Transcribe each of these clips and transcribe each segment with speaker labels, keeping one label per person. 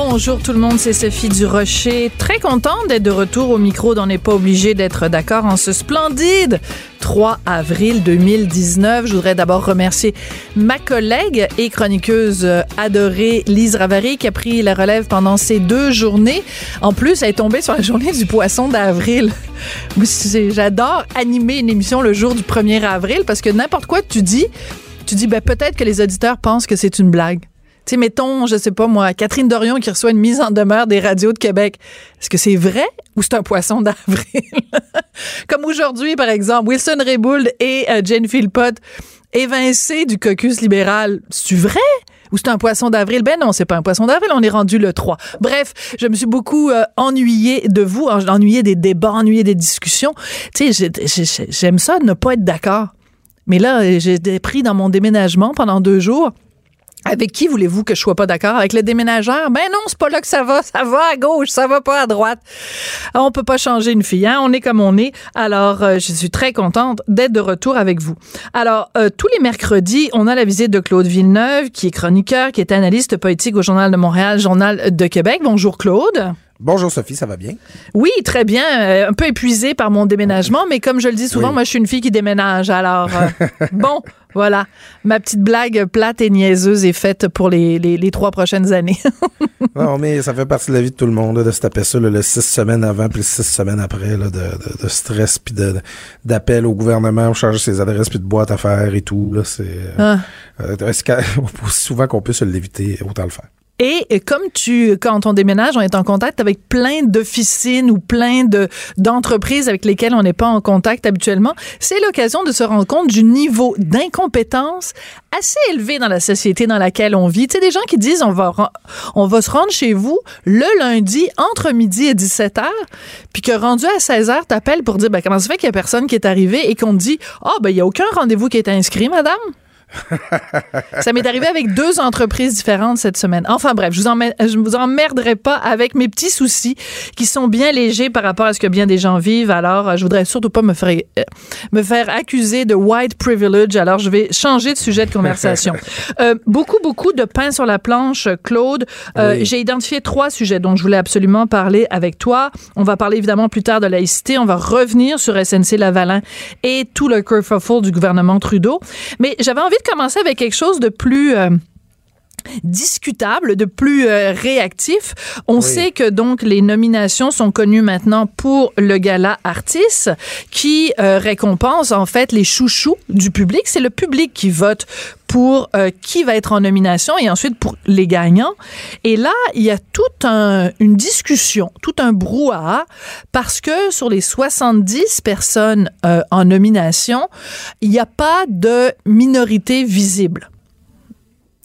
Speaker 1: Bonjour tout le monde, c'est Sophie Durocher. Très contente d'être de retour au micro d'On n'est pas obligé d'être d'accord en ce splendide 3 avril 2019. Je voudrais d'abord remercier ma collègue et chroniqueuse adorée Lise Ravary qui a pris la relève pendant ces deux journées. En plus, elle est tombée sur la journée du poisson d'avril. J'adore animer une émission le jour du 1er avril parce que n'importe quoi tu dis, tu dis ben, peut-être que les auditeurs pensent que c'est une blague. Tu sais, mettons, je sais pas moi, Catherine Dorion qui reçoit une mise en demeure des radios de Québec. Est-ce que c'est vrai ou c'est un poisson d'avril? Comme aujourd'hui, par exemple, Wilson Raybould et euh, Jane Philpott évincés du caucus libéral. C'est vrai? Ou c'est un poisson d'avril? Ben non, c'est pas un poisson d'avril, on est rendu le 3. Bref, je me suis beaucoup euh, ennuyée de vous, ennuyée des débats, ennuyée des discussions. Tu sais, j'aime ça de ne pas être d'accord. Mais là, j'ai pris dans mon déménagement pendant deux jours. Avec qui voulez-vous que je sois pas d'accord? Avec le déménageur? Ben non, c'est pas là que ça va. Ça va à gauche, ça va pas à droite. On peut pas changer une fille, hein? On est comme on est. Alors, euh, je suis très contente d'être de retour avec vous. Alors, euh, tous les mercredis, on a la visite de Claude Villeneuve, qui est chroniqueur, qui est analyste politique au Journal de Montréal, Journal de Québec. Bonjour Claude.
Speaker 2: Bonjour Sophie, ça va bien?
Speaker 1: Oui, très bien. Euh, un peu épuisé par mon déménagement, mais comme je le dis souvent, moi je suis une fille qui déménage. Alors, bon, voilà. Ma petite blague plate et niaiseuse est faite pour les, les, trois prochaines années.
Speaker 2: non, mais ça fait partie de la vie de tout le monde, de se taper ça le six semaines avant puis six semaines après, là, de, de, stress puis d'appel au gouvernement pour changer ses adresses puis de boîtes à faire et tout. Là, c'est, euh, ah. euh, aussi souvent qu'on peut se l'éviter, autant le faire.
Speaker 1: Et comme tu, quand on déménage, on est en contact avec plein d'officines ou plein de d'entreprises avec lesquelles on n'est pas en contact habituellement, c'est l'occasion de se rendre compte du niveau d'incompétence assez élevé dans la société dans laquelle on vit. Tu sais, des gens qui disent on va on va se rendre chez vous le lundi entre midi et 17 h puis que rendu à 16 h t'appelles pour dire ben comment ça fait qu'il y a personne qui est arrivé et qu'on te dit oh, ben il y a aucun rendez-vous qui est inscrit, madame. ça m'est arrivé avec deux entreprises différentes cette semaine. Enfin bref, je vous, en, je vous emmerderai pas avec mes petits soucis qui sont bien légers par rapport à ce que bien des gens vivent. Alors, je voudrais surtout pas me faire, euh, me faire accuser de white privilege. Alors, je vais changer de sujet de conversation. euh, beaucoup, beaucoup de pain sur la planche, Claude. Euh, J'ai identifié trois sujets dont je voulais absolument parler avec toi. On va parler évidemment plus tard de laïcité. On va revenir sur SNC Lavalin et tout le kerfuffle du gouvernement Trudeau. Mais j'avais envie de commencer avec quelque chose de plus... Euh, discutable, de plus euh, réactif. On sait que donc les nominations sont connues maintenant pour le gala Artis qui euh, récompense en fait les chouchous du public. C'est le public qui vote pour qui va être en nomination et ensuite pour les gagnants. Et là, il y a toute une discussion, tout un brouhaha parce que sur les 70 personnes en nomination, il n'y a pas de minorité visible.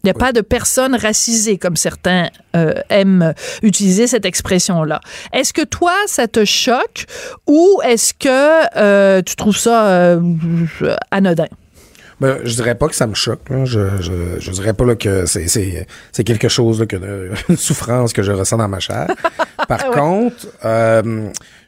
Speaker 1: Il n'y a pas de personnes racisées, comme certains euh, aiment utiliser cette expression-là. Est-ce que toi, ça te choque ou est-ce que euh, tu trouves ça euh, anodin?
Speaker 2: Ben, je dirais pas que ça me choque. Je, je, je, dirais pas là, que c'est, quelque chose, là, que, une souffrance que je ressens dans ma chair. Par contre,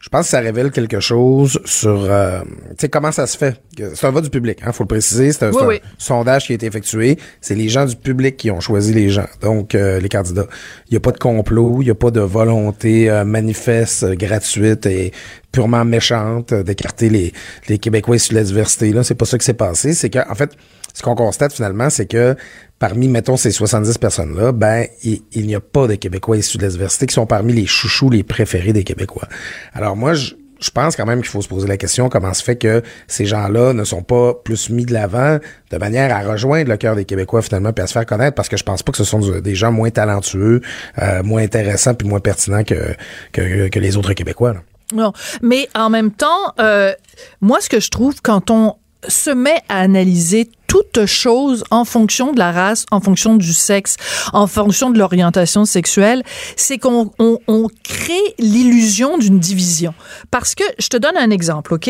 Speaker 2: je pense que ça révèle quelque chose sur euh, tu sais comment ça se fait. C'est un vote du public, hein, faut le préciser. C'est un, sondage qui a été effectué. C'est les gens du public qui ont choisi les gens, donc euh, les candidats. Il n'y a pas de complot, il n'y a pas de volonté euh, manifeste, gratuite et purement méchante d'écarter les, les Québécois sur la diversité. Là, c'est pas ça qui s'est passé. C'est qu'en fait, ce qu'on constate finalement, c'est que parmi, mettons, ces 70 personnes-là, ben, il, n'y a pas de Québécois issus de la diversité qui sont parmi les chouchous les préférés des Québécois. Alors moi, je, pense quand même qu'il faut se poser la question comment se fait que ces gens-là ne sont pas plus mis de l'avant de manière à rejoindre le cœur des Québécois finalement puis à se faire connaître? Parce que je pense pas que ce sont des gens moins talentueux, euh, moins intéressants puis moins pertinents que, les autres Québécois.
Speaker 1: Non, mais en même temps, euh, moi ce que je trouve quand on se met à analyser toute chose en fonction de la race, en fonction du sexe, en fonction de l'orientation sexuelle, c'est qu'on on, crée l'illusion d'une division. Parce que, je te donne un exemple, OK?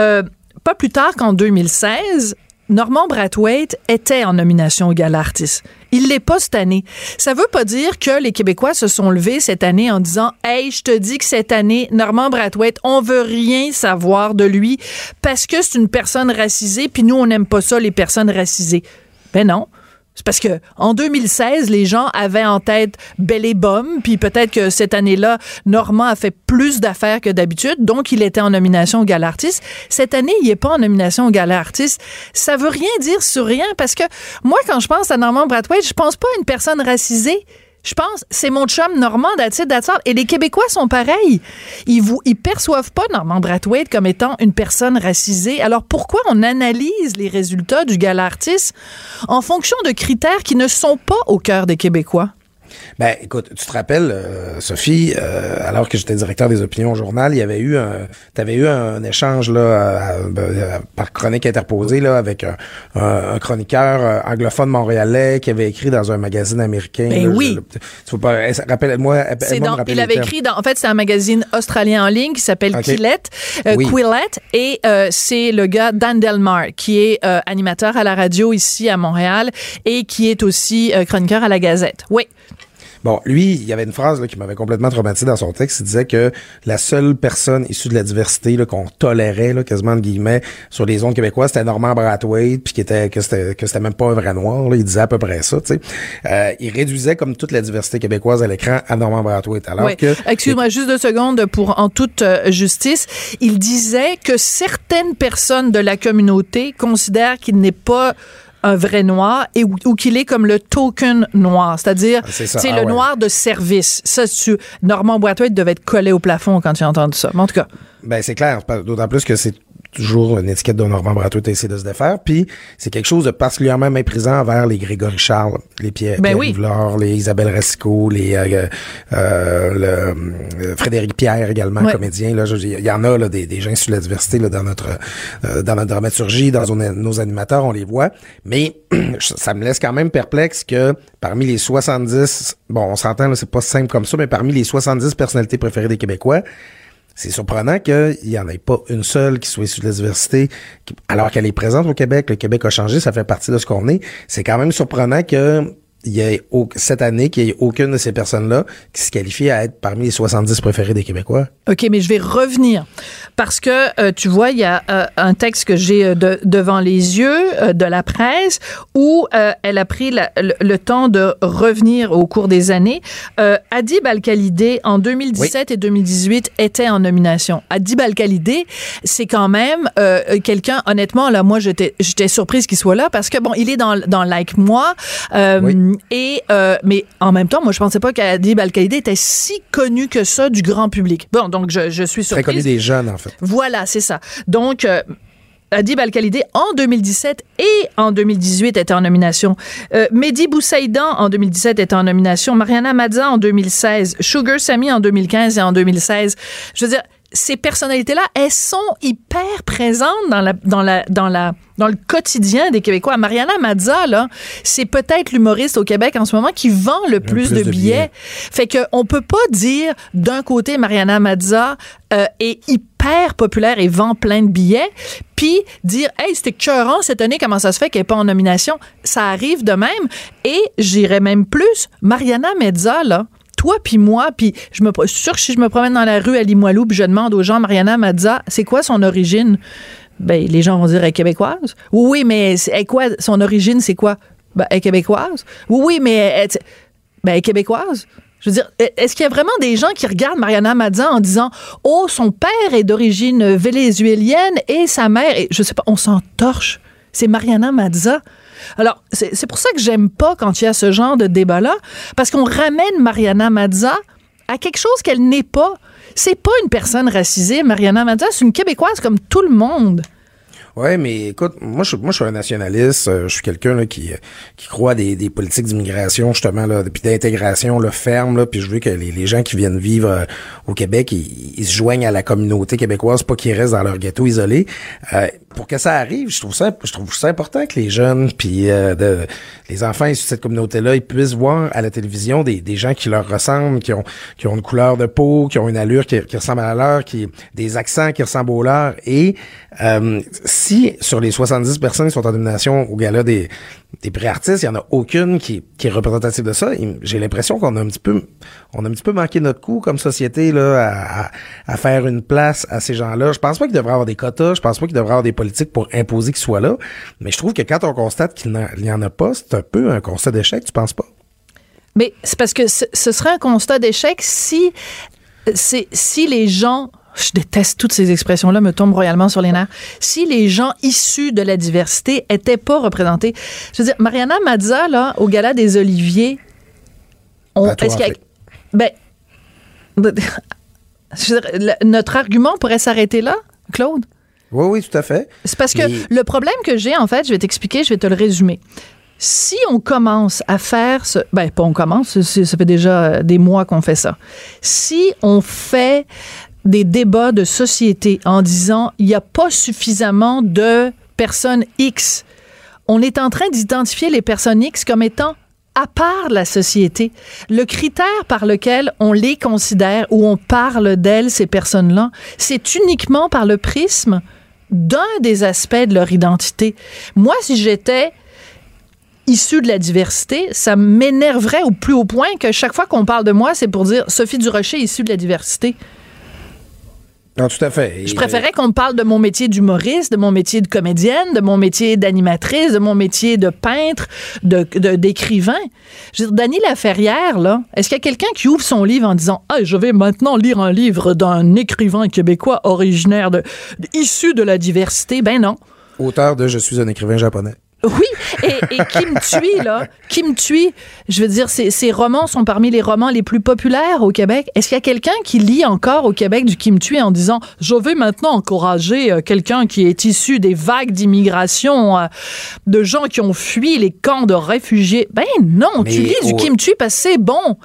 Speaker 1: Euh, pas plus tard qu'en 2016, Normand Brathwaite était en nomination au Gala Artiste. Il l'est pas cette année. Ça veut pas dire que les Québécois se sont levés cette année en disant Hey, je te dis que cette année, Normand Brathwaite, on veut rien savoir de lui parce que c'est une personne racisée, puis nous, on n'aime pas ça, les personnes racisées. Ben non. C'est parce que en 2016, les gens avaient en tête Belle et Bomme, puis peut-être que cette année-là, Normand a fait plus d'affaires que d'habitude, donc il était en nomination au Gala Artiste. Cette année, il est pas en nomination au Gala Artiste. Ça veut rien dire sur rien, parce que moi, quand je pense à Normand Brathwaite, je pense pas à une personne racisée. Je pense, c'est mon chum Normand d'Atit Et les Québécois sont pareils. Ils vous, ils perçoivent pas Normand Brathwaite comme étant une personne racisée. Alors pourquoi on analyse les résultats du gala artiste en fonction de critères qui ne sont pas au cœur des Québécois?
Speaker 2: Ben, écoute, tu te rappelles, euh, Sophie, euh, alors que j'étais directeur des opinions au journal, il y avait eu un, t'avais eu un, échange là ben, par chronique interposée là avec un, un, chroniqueur euh, anglophone montréalais qui avait écrit dans un magazine américain.
Speaker 1: Ben oui.
Speaker 2: tu pas, rappelle-moi.
Speaker 1: il avait écrit dans, en fait, c'est un magazine australien en ligne qui s'appelle okay. Quillette, Quillette, et c'est le gars Dan Delmar qui est animateur à la radio ici à Montréal et qui est aussi chroniqueur à la Gazette. Oui.
Speaker 2: Bon, lui, il y avait une phrase là, qui m'avait complètement traumatisé dans son texte. Il disait que la seule personne issue de la diversité qu'on tolérait, là, quasiment de guillemets, sur les zones québécoises, c'était Norman Brathwaite, puis qui était que c'était que c'était même pas un vrai noir. Là. Il disait à peu près ça. Tu sais, euh, il réduisait comme toute la diversité québécoise à l'écran à Norman Brathwaite. Alors que
Speaker 1: excuse-moi juste deux secondes pour en toute euh, justice, il disait que certaines personnes de la communauté considèrent qu'il n'est pas un vrai noir et ou, qu'il est comme le token noir, c'est-à-dire ah, c'est le ah noir de service. Ça, tu, Normand Boitoit devait être collé au plafond quand tu as entendu ça. Mais en tout cas.
Speaker 2: Ben c'est clair, d'autant plus que c'est toujours une étiquette de Normand Brateau essaie de se défaire. Puis c'est quelque chose de particulièrement méprisant envers les Grégory Charles, les Pierre,
Speaker 1: ben
Speaker 2: les Isabelle Rasco, les euh, euh, le, euh, Frédéric Pierre également, comédien. Là, il y en a là, des, des gens sur la diversité là, dans notre dans notre dramaturgie, dans nos, animateurs, on les voit. Mais ça me laisse quand même perplexe que parmi les 70, bon, on s'entend, c'est pas simple comme ça, mais parmi les 70 personnalités préférées des Québécois, c'est surprenant qu'il n'y en ait pas une seule qui soit issue de la diversité, alors qu'elle est présente au Québec. Le Québec a changé, ça fait partie de ce qu'on est. C'est quand même surprenant que il y a cette année qu'il n'y ait aucune de ces personnes-là qui se qualifie à être parmi les 70 préférés des Québécois.
Speaker 1: OK, mais je vais revenir parce que euh, tu vois, il y a euh, un texte que j'ai euh, devant les yeux de la presse où elle a pris le, temps de revenir au cours des années. Adib Al-Khalidé, en 2017 et 2018, était en nomination. Adib Al-Khalidé, c'est quand même quelqu'un, honnêtement, là, moi, j'étais surprise qu'il soit là parce que, bon, il est dans, dans Like Moi. Oui et euh, mais en même temps, moi, je pensais pas qu'Adib al était si connu que ça du grand public. Bon, donc je, je suis surprise.
Speaker 2: Très connu des jeunes, en fait.
Speaker 1: Voilà, c'est ça. Donc euh, Adib Al-Khalidé en 2017 et en 2018 était en nomination. Euh, Mehdi Boussaïdan en 2017 était en nomination. Mariana Madza en 2016. Sugar Sami en 2015 et en 2016. Je veux dire, ces personnalités-là, elles sont hyper présentes dans la, dans la, dans la, dans le quotidien des Québécois. Mariana Mazza, là, c'est peut-être l'humoriste au Québec en ce moment qui vend le, plus, de, billets. Fait que on peut pas dire d'un côté Mariana Mazza euh, est hyper populaire et vend plein de billets, puis dire hey c'était cœurant cette année comment ça se fait qu'elle n'est pas en nomination. Ça arrive de même et j'irais même plus. Mariana Mazza là toi puis moi, puis je me suis sûr que si je me promène dans la rue à Limoilou, puis je demande aux gens, Mariana Mazza, c'est quoi son origine? Ben, les gens vont dire, elle est québécoise. Oui, mais c'est quoi, son origine, c'est quoi? Ben, elle est québécoise. Oui, oui, mais elle, ben, elle est québécoise. Je veux dire, est-ce qu'il y a vraiment des gens qui regardent Mariana Mazza en disant Oh, son père est d'origine vénézuélienne et sa mère, et je sais pas, on s'en torche. C'est Mariana Mazza. Alors, c'est pour ça que j'aime pas quand il y a ce genre de débat-là, parce qu'on ramène Mariana Mazza à quelque chose qu'elle n'est pas. C'est pas une personne racisée, Mariana Mazza, c'est une Québécoise comme tout le monde.
Speaker 2: Ouais, mais écoute, moi je, moi je suis un nationaliste, euh, je suis quelqu'un qui qui croit des, politiques d'immigration justement là, puis d'intégration ferme là, puis je veux que les, gens qui viennent vivre euh, au Québec, ils, se joignent à la communauté québécoise, pas qu'ils restent dans leur ghetto isolé. Euh, pour que ça arrive, je trouve ça, important que les jeunes, puis euh, de, les enfants issus de cette communauté-là, ils puissent voir à la télévision des, gens qui leur ressemblent, qui ont, une couleur de peau, qui ont une allure qui, qui ressemble à la leur, qui des accents qui ressemblent au leur. Et euh, si sur les 70 personnes qui sont en nomination au gala des, des prix artistes, il y en a aucune qui, est représentative de ça. J'ai l'impression qu'on a un petit peu, on a un petit peu manqué notre coup comme société là à, faire une place à ces gens-là. Je pense pas qu'il devrait avoir des quotas, je pense pas qu'il devrait avoir des politiques pour imposer qu'ils soient là, mais je trouve que quand on constate qu'il n'y en a pas, c'est un peu un constat d'échec, tu penses pas?
Speaker 1: Mais c'est parce que ce, ce serait un constat d'échec si, si les gens je déteste toutes ces expressions-là, me tombent royalement sur les nerfs. Si les gens issus de la diversité étaient pas représentés, je veux dire, Mariana Mazza, là, au Gala des Oliviers, on, est-ce qu'il y a, ben, notre argument pourrait s'arrêter là, Claude?
Speaker 2: Oui, oui, tout à fait.
Speaker 1: C'est parce que le problème que j'ai, en fait, je vais t'expliquer, je vais te le résumer. Si on commence à faire ce... Ben, pas on commence, ça fait déjà des mois qu'on fait ça. Si on fait des débats de société en disant il n'y a pas suffisamment de personnes X. On est en train d'identifier les personnes X comme étant à part la société. Le critère par lequel on les considère ou on parle d'elles, ces personnes-là, c'est uniquement par le prisme d'un des aspects de leur identité. Moi, si j'étais issu de la diversité, ça m'énerverait au plus haut point que chaque fois qu'on parle de moi, c'est pour dire Sophie Durocher issue de la diversité.
Speaker 2: Non, tout à fait.
Speaker 1: Je préférais qu'on me parle de mon métier d'humoriste, de mon métier de comédienne, de mon métier d'animatrice, de mon métier de peintre, de, d'écrivain. Je veux dire, Dany Laferrière, là, est-ce qu'il y a quelqu'un qui ouvre son livre en disant Ah, je vais maintenant lire un livre d'un écrivain québécois originaire de, issu de la diversité? Ben non.
Speaker 2: Auteur de Je suis un écrivain japonais.
Speaker 1: Oui, et, Kim Thuy, là, Kim Thuy, je veux dire, ses, romans sont parmi les romans les plus populaires au Québec. Est-ce qu'il y a quelqu'un qui lit encore au Québec du Kim Thuy en disant « Je vais maintenant encourager euh, quelqu'un qui est issu des vagues d'immigration, euh, de gens qui ont fui les camps de réfugiés. » Ben non, tu lis du Kim Thuy parce que c'est bon.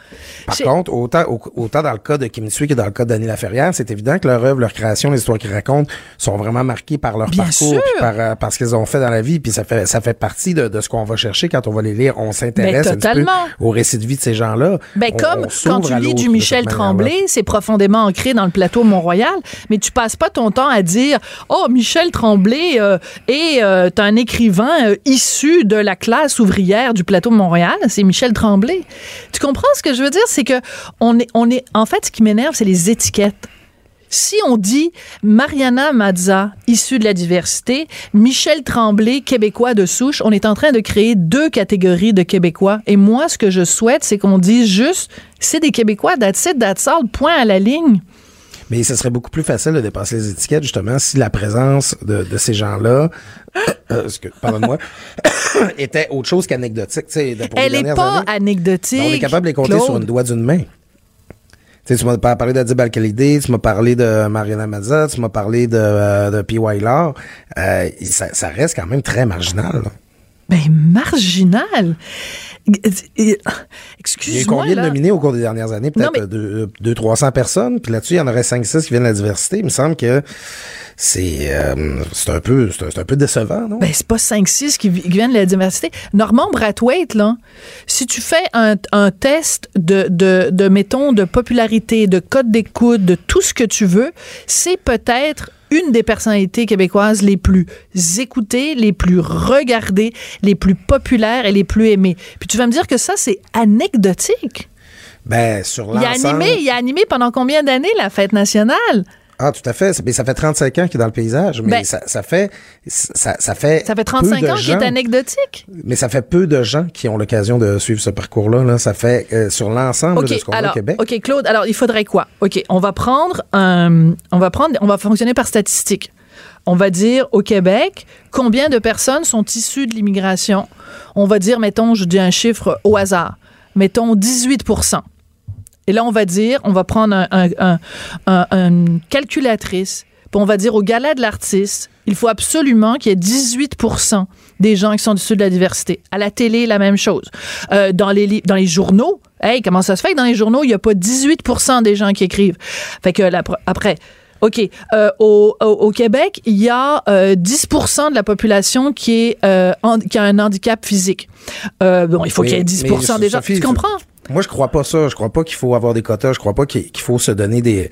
Speaker 2: Par contre, autant, autant dans le cas de Kim Thuy que dans le cas Dany Laferrière, c'est évident que leur œuvre, leur création, les histoires qu'ils racontent sont vraiment marquées par leur parcours, par, euh, par ce qu'ils ont fait dans la vie, puis ça fait, ça fait partie de, ce qu'on va chercher quand on va les lire. On s'intéresse un petit peu au récit de vie de ces gens-là.
Speaker 1: Ben, comme quand tu lis du Michel Tremblay, c'est profondément ancré dans le plateau Mont-Royal, mais tu passes pas ton temps à dire Oh, Michel Tremblay euh, est euh, un écrivain euh, issu de la classe ouvrière du plateau Mont-Royal. C'est Michel Tremblay. Tu comprends ce que je veux dire? C'est que on est, on est, en fait, ce qui m'énerve, c'est les étiquettes si on dit Mariana Mazza, issue de la diversité, Michel Tremblay, québécois de souche, on est en train de créer deux catégories de Québécois. Et moi, ce que je souhaite, c'est qu'on dise juste, c'est des Québécois, that's it, that's all, point à la ligne.
Speaker 2: Mais ce serait beaucoup plus facile de dépasser les étiquettes, justement, si la présence de, ces gens-là, euh, pardonne-moi, était autre chose qu'anecdotique.
Speaker 1: Elle n'est pas anecdotique.
Speaker 2: on est capable de les compter sur une doigt d'une main tu m'as parlé d'Adib al tu m'as parlé de Mariana Mazza, tu m'as parlé de, euh, de P.Y. Law. Euh, ça, reste quand même très marginal.
Speaker 1: Ben, marginal? Excuse-moi. Il y a
Speaker 2: combien de nominés au cours des dernières années? Peut-être 200-300 personnes. Puis là-dessus, il y en aurait 5-6 qui viennent de la diversité. Il me semble que c'est euh, c'est un peu c'est un, peu décevant, non?
Speaker 1: Ben, c'est pas 5-6 qui, viennent de la diversité. Normand Brathwaite, là, si tu fais un, un test de, de, de, mettons, de popularité, de code d'écoute, de tout ce que tu veux, c'est peut-être une des personnalités québécoises les plus écoutées, les plus regardées, les plus populaires et les plus aimées. Puis tu vas me dire que ça, c'est anecdotique.
Speaker 2: Ben, sur l'ensemble...
Speaker 1: Il a animé, il a animé pendant combien d'années la fête nationale?
Speaker 2: Ah, tout à fait. Mais ça fait 35 ans qu'il est dans le paysage. Mais ben, ça, ça, fait, ça, ça, fait.
Speaker 1: Ça fait 35 ans qu'il est anecdotique.
Speaker 2: Mais ça fait peu de gens qui ont l'occasion de suivre ce parcours-là. Là. Ça fait euh, sur l'ensemble de ce qu'on voit au Québec.
Speaker 1: OK, Claude. Alors, il faudrait quoi? OK, on va prendre un. On va prendre. On va fonctionner par statistiques. On va dire au Québec combien de personnes sont issues de l'immigration? On va dire, mettons, je dis un chiffre au hasard. Mettons 18 et là, on va dire, on va prendre une calculatrice, puis on va dire au gala de l'artiste, il faut absolument qu'il y ait 18% des gens qui sont issus de la diversité. À la télé, la même chose. Euh, dans, les, dans les journaux, hey, comment ça se fait que dans les journaux, il n'y a pas 18% des gens qui écrivent? Fait que après, OK. Euh, au, au, au Québec, il y a euh, 10% de la population qui, est, euh, qui a un handicap physique. Bon, il faut qu'il y ait 10
Speaker 2: mais,
Speaker 1: déjà.
Speaker 2: Sophie,
Speaker 1: tu comprends?
Speaker 2: Moi, je crois pas ça. Je crois pas qu'il faut avoir des quotas. Je crois pas qu'il faut se donner des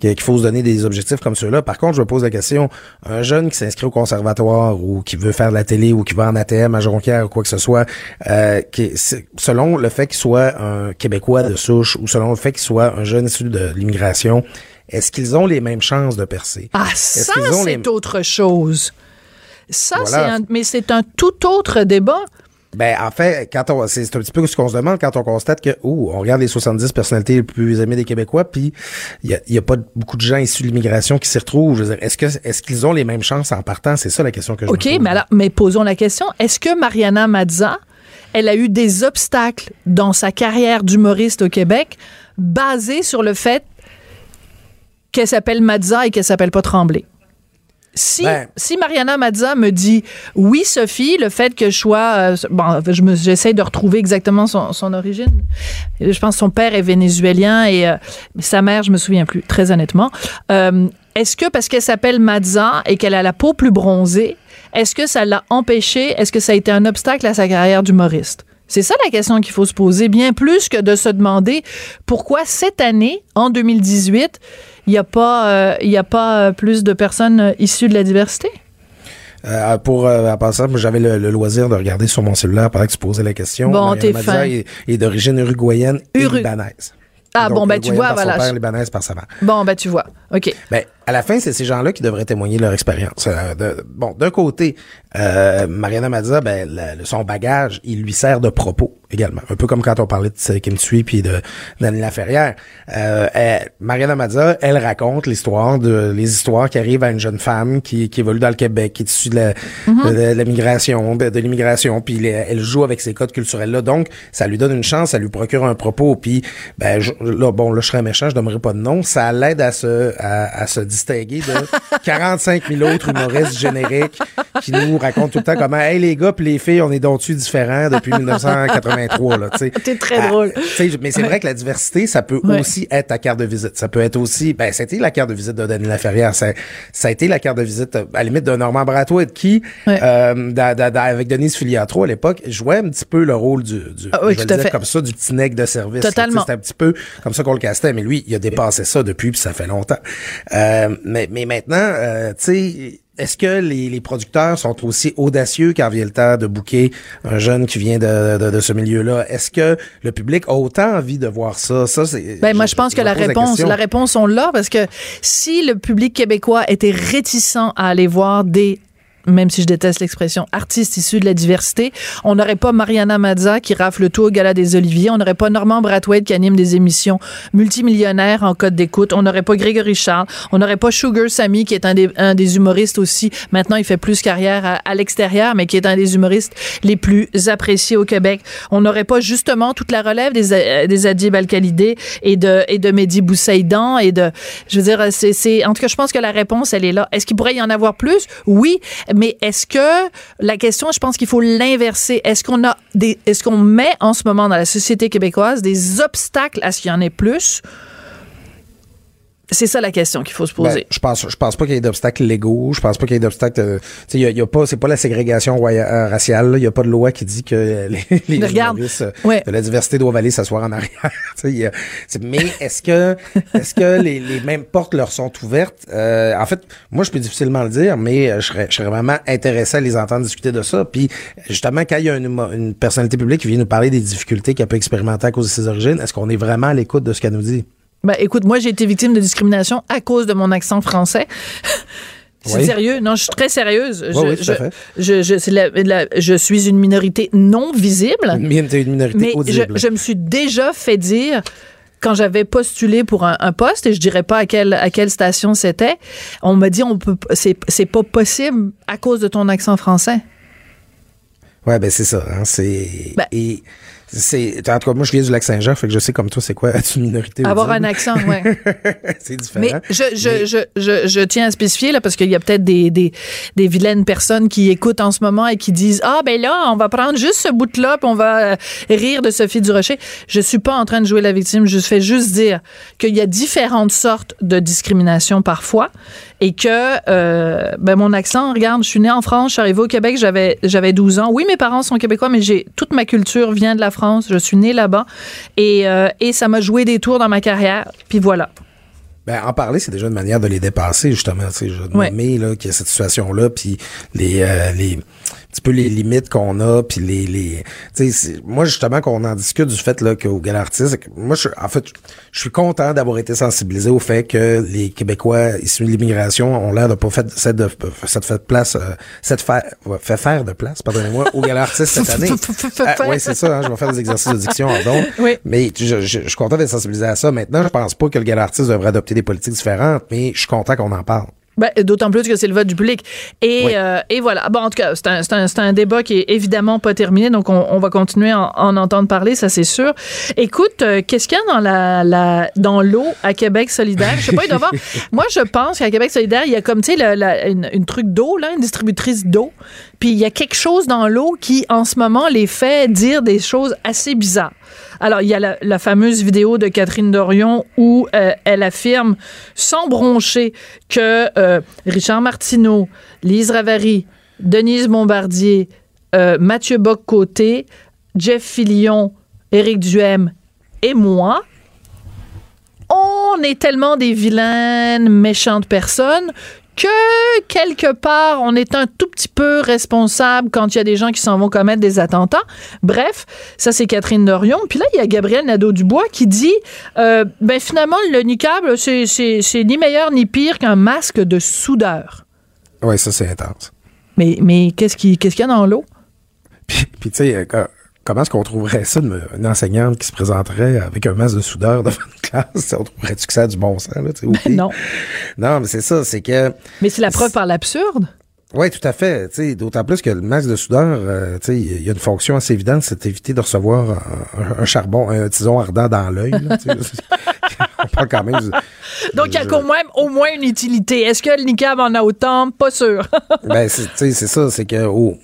Speaker 2: qu'il faut se donner des objectifs comme ceux-là. Par contre, je me pose la question un jeune qui s'inscrit au conservatoire ou qui veut faire de la télé ou qui va en ATM à Jonquière ou quoi que ce soit, euh, qui, selon le fait qu'il soit un Québécois de souche ou selon le fait qu'il soit un jeune issu de l'immigration, est-ce qu'ils ont les mêmes chances de percer?
Speaker 1: Ah, ça, c'est
Speaker 2: les-
Speaker 1: autre chose. Ça,
Speaker 2: Voilà.
Speaker 1: c'est un, mais c'est un tout autre débat.
Speaker 2: Ben, en fait, quand on, c'est un petit peu ce qu'on se demande quand on constate que, oh, on regarde les 70 personnalités les plus aimées des Québécois, puis il y a, il y a pas beaucoup de gens issus de l'immigration qui s'y retrouvent. Je veux dire, est-ce que, est-ce qu'ils ont les mêmes chances en partant? C'est ça la question que je
Speaker 1: OK,
Speaker 2: me
Speaker 1: mais alors, mais posons la question. Est-ce que Mariana Mazza, elle a eu des obstacles dans sa carrière d'humoriste au Québec basés sur le fait qu'elle s'appelle Mazza et qu'elle s'appelle pas Tremblay? Si,
Speaker 2: Ben-
Speaker 1: si Mariana Mazza me dit oui, Sophie, le fait que je sois. euh, bon, je j'essaie de retrouver exactement son, son origine. Je pense que son père est vénézuélien et euh, sa mère, je me souviens plus, très honnêtement. Euh, est-ce que parce qu'elle s'appelle Mazza et qu'elle a la peau plus bronzée, est-ce que ça l'a empêché? Est-ce que ça a été un obstacle à sa carrière d'humoriste? C'est ça la question qu'il faut se poser, bien plus que de se demander pourquoi cette année, en 2018, il n'y a pas, euh, y a pas euh, plus de personnes euh, issues de la diversité?
Speaker 2: Euh, pour euh, en passant, j'avais le, le loisir de regarder sur mon cellulaire pendant que tu posais la question.
Speaker 1: Bon, t'es fin.
Speaker 2: est, est d'origine uruguayenne et
Speaker 1: Uru-
Speaker 2: libanaise.
Speaker 1: Ah,
Speaker 2: Donc,
Speaker 1: bon, ben, tu vois,
Speaker 2: par son
Speaker 1: voilà.
Speaker 2: père, libanaise par sa mère.
Speaker 1: Bon, ben tu vois. OK.
Speaker 2: Ben, à la fin, c'est ces gens-là qui devraient témoigner de leur expérience. Euh, de- bon, d'un côté, euh, Mariana Mazza, ben, son bagage, il lui sert de propos également. Un peu comme quand on parlait de Kim Thuy puis de d'Annie Laferrière. Euh, elle- Mariana Mazza, elle raconte l'histoire de les histoires qui arrivent à une jeune femme qui, qui évolue dans le Québec, qui est issue de la, de, de la migration, de, de l'immigration, puis elle, elle joue avec ces codes culturels-là. Donc, ça lui donne une chance, ça lui procure un propos. Puis, ben, je- là, bon, là, je serais méchant, je donnerai pas de nom. Ça l'aide à se, à, à se distinguer de 45 000 autres humoristes génériques qui nous racontent tout le temps comment, hey, les gars puis les filles, on est donc différents depuis 1983, là, tu sais.
Speaker 1: Très
Speaker 2: Ah,
Speaker 1: drôle.
Speaker 2: tu sais, mais c'est vrai que la diversité, ça peut
Speaker 1: Ouais.
Speaker 2: aussi être ta carte de visite. Ça peut être aussi, ben, été la carte de visite de Denis Laferrière. Ça, ça a été la carte de visite, à la limite, de Normand Bratoit, qui,
Speaker 1: Ouais.
Speaker 2: euh, da- da- da- avec Denise Filiatro à l'époque, jouait un petit peu le rôle du, du
Speaker 1: Ah oui,
Speaker 2: je vais
Speaker 1: tout
Speaker 2: le dire comme ça, du petit nec de service.
Speaker 1: Totalement.
Speaker 2: C'était un petit peu comme ça qu'on le castait, mais lui, il a dépassé ça depuis, puis ça fait longtemps. Euh, mais, mais maintenant, euh, tu sais, est-ce que les, les producteurs sont aussi audacieux quand vient le temps de booker un jeune qui vient de, de, de ce milieu-là? Est-ce que le public a autant envie de voir ça? Ça, c'est.
Speaker 1: Ben, moi, je pense que
Speaker 2: me
Speaker 1: la réponse,
Speaker 2: question.
Speaker 1: la réponse, on l'a parce que si le public québécois était réticent à aller voir des même si je déteste l'expression, artistes issus de la diversité. On n'aurait pas Mariana Mazza qui rafle tout au Gala des Oliviers. On n'aurait pas Normand Brathwaite qui anime des émissions multimillionnaires en code d'écoute. On n'aurait pas Grégory Charles. On n'aurait pas Sugar Sammy qui est un des, humoristes aussi. Maintenant, il fait plus carrière à, à l'extérieur, mais qui est un des humoristes les plus appréciés au Québec. On n'aurait pas justement toute la relève des, euh, des Adib Al-Khalidé et de, et de Mehdi Boussaïdan et de, je veux dire, c'est, c'est, en tout cas, je pense que la réponse, elle est là. Est-ce qu'il pourrait y en avoir plus? Oui, mais est-ce que la question, je pense qu'il faut l'inverser. Est-ce qu'on a des, est-ce qu'on met en ce moment dans la société québécoise des obstacles à ce qu'il y en ait plus? C'est ça la question qu'il faut se poser.
Speaker 2: Ben, je pense, je pense pas qu'il y ait d'obstacles légaux. Je pense pas qu'il y ait d'obstacles. euh, Tu sais, il y a, il y a pas, c'est pas la ségrégation roya- euh, raciale. Il y a pas de loi qui dit que les, les
Speaker 1: regarde,
Speaker 2: euh,
Speaker 1: ouais.
Speaker 2: de la diversité doivent aller s'asseoir en arrière. Y a- mais est-ce que, est-ce que les, les mêmes portes leur sont ouvertes? Euh, En fait, moi, je peux difficilement le dire, mais euh, je serais, je serais vraiment intéressé à les entendre discuter de ça. Puis, justement, quand il y a une, une personnalité publique qui vient nous parler des difficultés qu'elle peut expérimenter à cause de ses origines, est-ce qu'on est vraiment à l'écoute de ce qu'elle nous dit?
Speaker 1: Ben, écoute, moi, j'ai été victime de discrimination à cause de mon accent français. C'est
Speaker 2: Oui.
Speaker 1: sérieux? Non, je suis très sérieuse. je,
Speaker 2: oui, tout
Speaker 1: je,
Speaker 2: à fait.
Speaker 1: je, je, c'est la- la- je suis une minorité non visible,
Speaker 2: Une, une minorité
Speaker 1: mais je,
Speaker 2: audible.
Speaker 1: je me suis déjà fait dire quand j'avais postulé pour un, un poste et je dirais pas à quelle à quelle station c'était, on m'a dit on peut c'est c'est pas possible à cause de ton accent français.
Speaker 2: Ouais, ben c'est ça. Hein, c'est
Speaker 1: Ben-
Speaker 2: et c'est, en tout cas, moi, je viens du lac Saint-Jean, fait que je sais comme toi, c'est quoi être une minorité.
Speaker 1: Avoir un accent, ouais.
Speaker 2: c'est différent.
Speaker 1: Mais je, je, je, je, je tiens à spécifier, là, parce qu'il y a peut-être des, des, des vilaines personnes qui écoutent en ce moment et qui disent, ah, ben là, on va prendre juste ce bout-là, puis on va euh, rire de Sophie Durocher. Je suis pas en train de jouer la victime, je fais juste dire qu'il y a différentes sortes de discrimination parfois et que euh, ben mon accent, regarde, je suis née en France, je suis arrivée au Québec, j'avais j'avais 12 ans. Oui, mes parents sont québécois, mais j'ai toute ma culture vient de la France. Je suis née là-bas et, euh, et ça m'a joué des tours dans ma carrière. Puis voilà.
Speaker 2: Ben, en parler, c'est déjà une manière de les dépasser, justement. Tu sais, je
Speaker 1: Ouais.
Speaker 2: nommer, là, qu'il y a cette situation-là, puis les, euh, les, petit peu les limites qu'on a, puis les, les, tu sais, moi, justement, qu'on en discute du fait, là, qu'au Gala Artiste, moi, je, en fait, je suis content d'avoir été sensibilisé au fait que les Québécois issus de l'immigration ont l'air de pas fait, cette, de, cette fait place, euh, cette faire, fait faire de place, pardonnez-moi, au Gala Artiste cette année. Ah, ouais, c'est ça, hein, je vais faire des exercices de diction, pardon.
Speaker 1: Oui.
Speaker 2: Mais je, je- je suis content d'être sensibilisé à ça. Maintenant, je pense pas que le gala artiste devrait adopter des politiques différentes, mais je suis content qu'on en parle.
Speaker 1: Ben, D'autant plus que c'est le vote du public. Et,
Speaker 2: Oui.
Speaker 1: euh, et voilà. Bon, en tout cas, c'est un, un, un débat qui est évidemment pas terminé, donc on, on va continuer à en, en entendre parler, ça c'est sûr. Écoute, euh, qu'est-ce qu'il y a dans la, la dans l'eau à Québec solidaire? Je sais pas, il doit avoir... Moi, je pense qu'à Québec solidaire, il y a comme, tu sais, une, une truc d'eau, là, une distributrice d'eau. Puis il y a quelque chose dans l'eau qui, en ce moment, les fait dire des choses assez bizarres. Alors, il y a la, fameuse vidéo de Catherine Dorion où euh, elle affirme, sans broncher, que euh, Richard Martineau, Lise Ravary, Denise Bombardier, euh, Mathieu Bock-Côté, Jeff Fillion, Éric Duhem et moi, on est tellement des vilaines, méchantes personnes que quelque part, on est un tout petit peu responsable quand il y a des gens qui s'en vont commettre des attentats. Bref, ça c'est Catherine Dorion. Puis là, il y a Gabriel Nadeau-Dubois qui dit, euh, ben finalement, le niqab, c'est, c'est, c'est ni meilleur ni pire qu'un masque de soudeur.
Speaker 2: Ouais, ça, c'est intense.
Speaker 1: Mais, mais qu'est-ce, qui, qu'est-ce qu'il y a dans l'eau?
Speaker 2: Puis, puis tu sais, comment est-ce qu'on trouverait ça, une, une enseignante qui se présenterait avec un masque de soudeur devant une classe? On trouverait-tu que ça a du bon sens, là? pire?
Speaker 1: non.
Speaker 2: Non, mais c'est ça, c'est que...
Speaker 1: Mais c'est la preuve par l'absurde.
Speaker 2: Oui, tout à fait. D'autant plus que le masque de soudeur, euh, il y a une fonction assez évidente, c'est d'éviter de recevoir un, charbon, un tison ardent dans l'œil. On parle quand même du-
Speaker 1: Donc, il y a quand même au moins une utilité. Est-ce que le niqab en a autant? Pas sûr.
Speaker 2: ben, c'est, tu sais, c'est ça, c'est que au,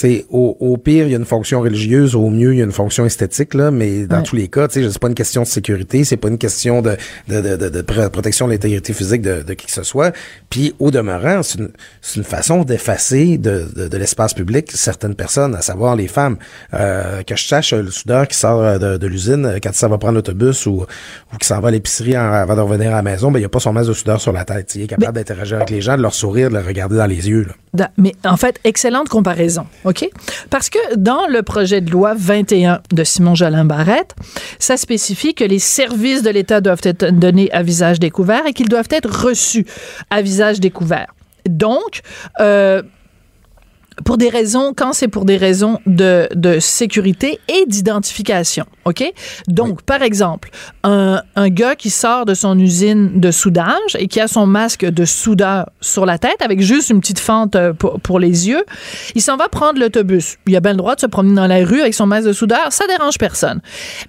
Speaker 2: tu sais, au, au pire, il y a une fonction religieuse, au mieux, il y a une fonction esthétique, là, mais dans
Speaker 1: Ouais.
Speaker 2: tous les cas, tu sais, c'est pas une question de sécurité, c'est pas une question de, de, de, de, de pr- protection de l'intégrité physique de, de qui que ce soit. Puis, au demeurant, c'est une, c'est une façon d'effacer de, de, de l'espace public certaines personnes, à savoir les femmes. Euh, que je sache, le soudeur qui sort euh, de, de l'usine, euh, quand ça va prendre l'autobus ou, ou qui s'en va à l'épicerie avant de revenir à la maison, ben, il n'y a pas son masque de soudeur sur la tête. Il est capable d'interagir avec les gens, de leur sourire, de leur regarder dans les yeux. Là.
Speaker 1: Mais en fait, excellente comparaison, OK? Parce que dans le projet de loi 21 de Simon Jolin Barrette, ça spécifie que les services de l'État doivent être donnés à visage découvert et qu'ils doivent être reçus à visage découvert. Donc, euh, pour des raisons, quand c'est pour des raisons de, de sécurité et d'identification, OK? Donc, par exemple, un, un gars qui sort de son usine de soudage et qui a son masque de soudeur sur la tête avec juste une petite fente euh, pour, pour les yeux, il s'en va prendre l'autobus. Il a bien le droit de se promener dans la rue avec son masque de soudeur, ça dérange personne.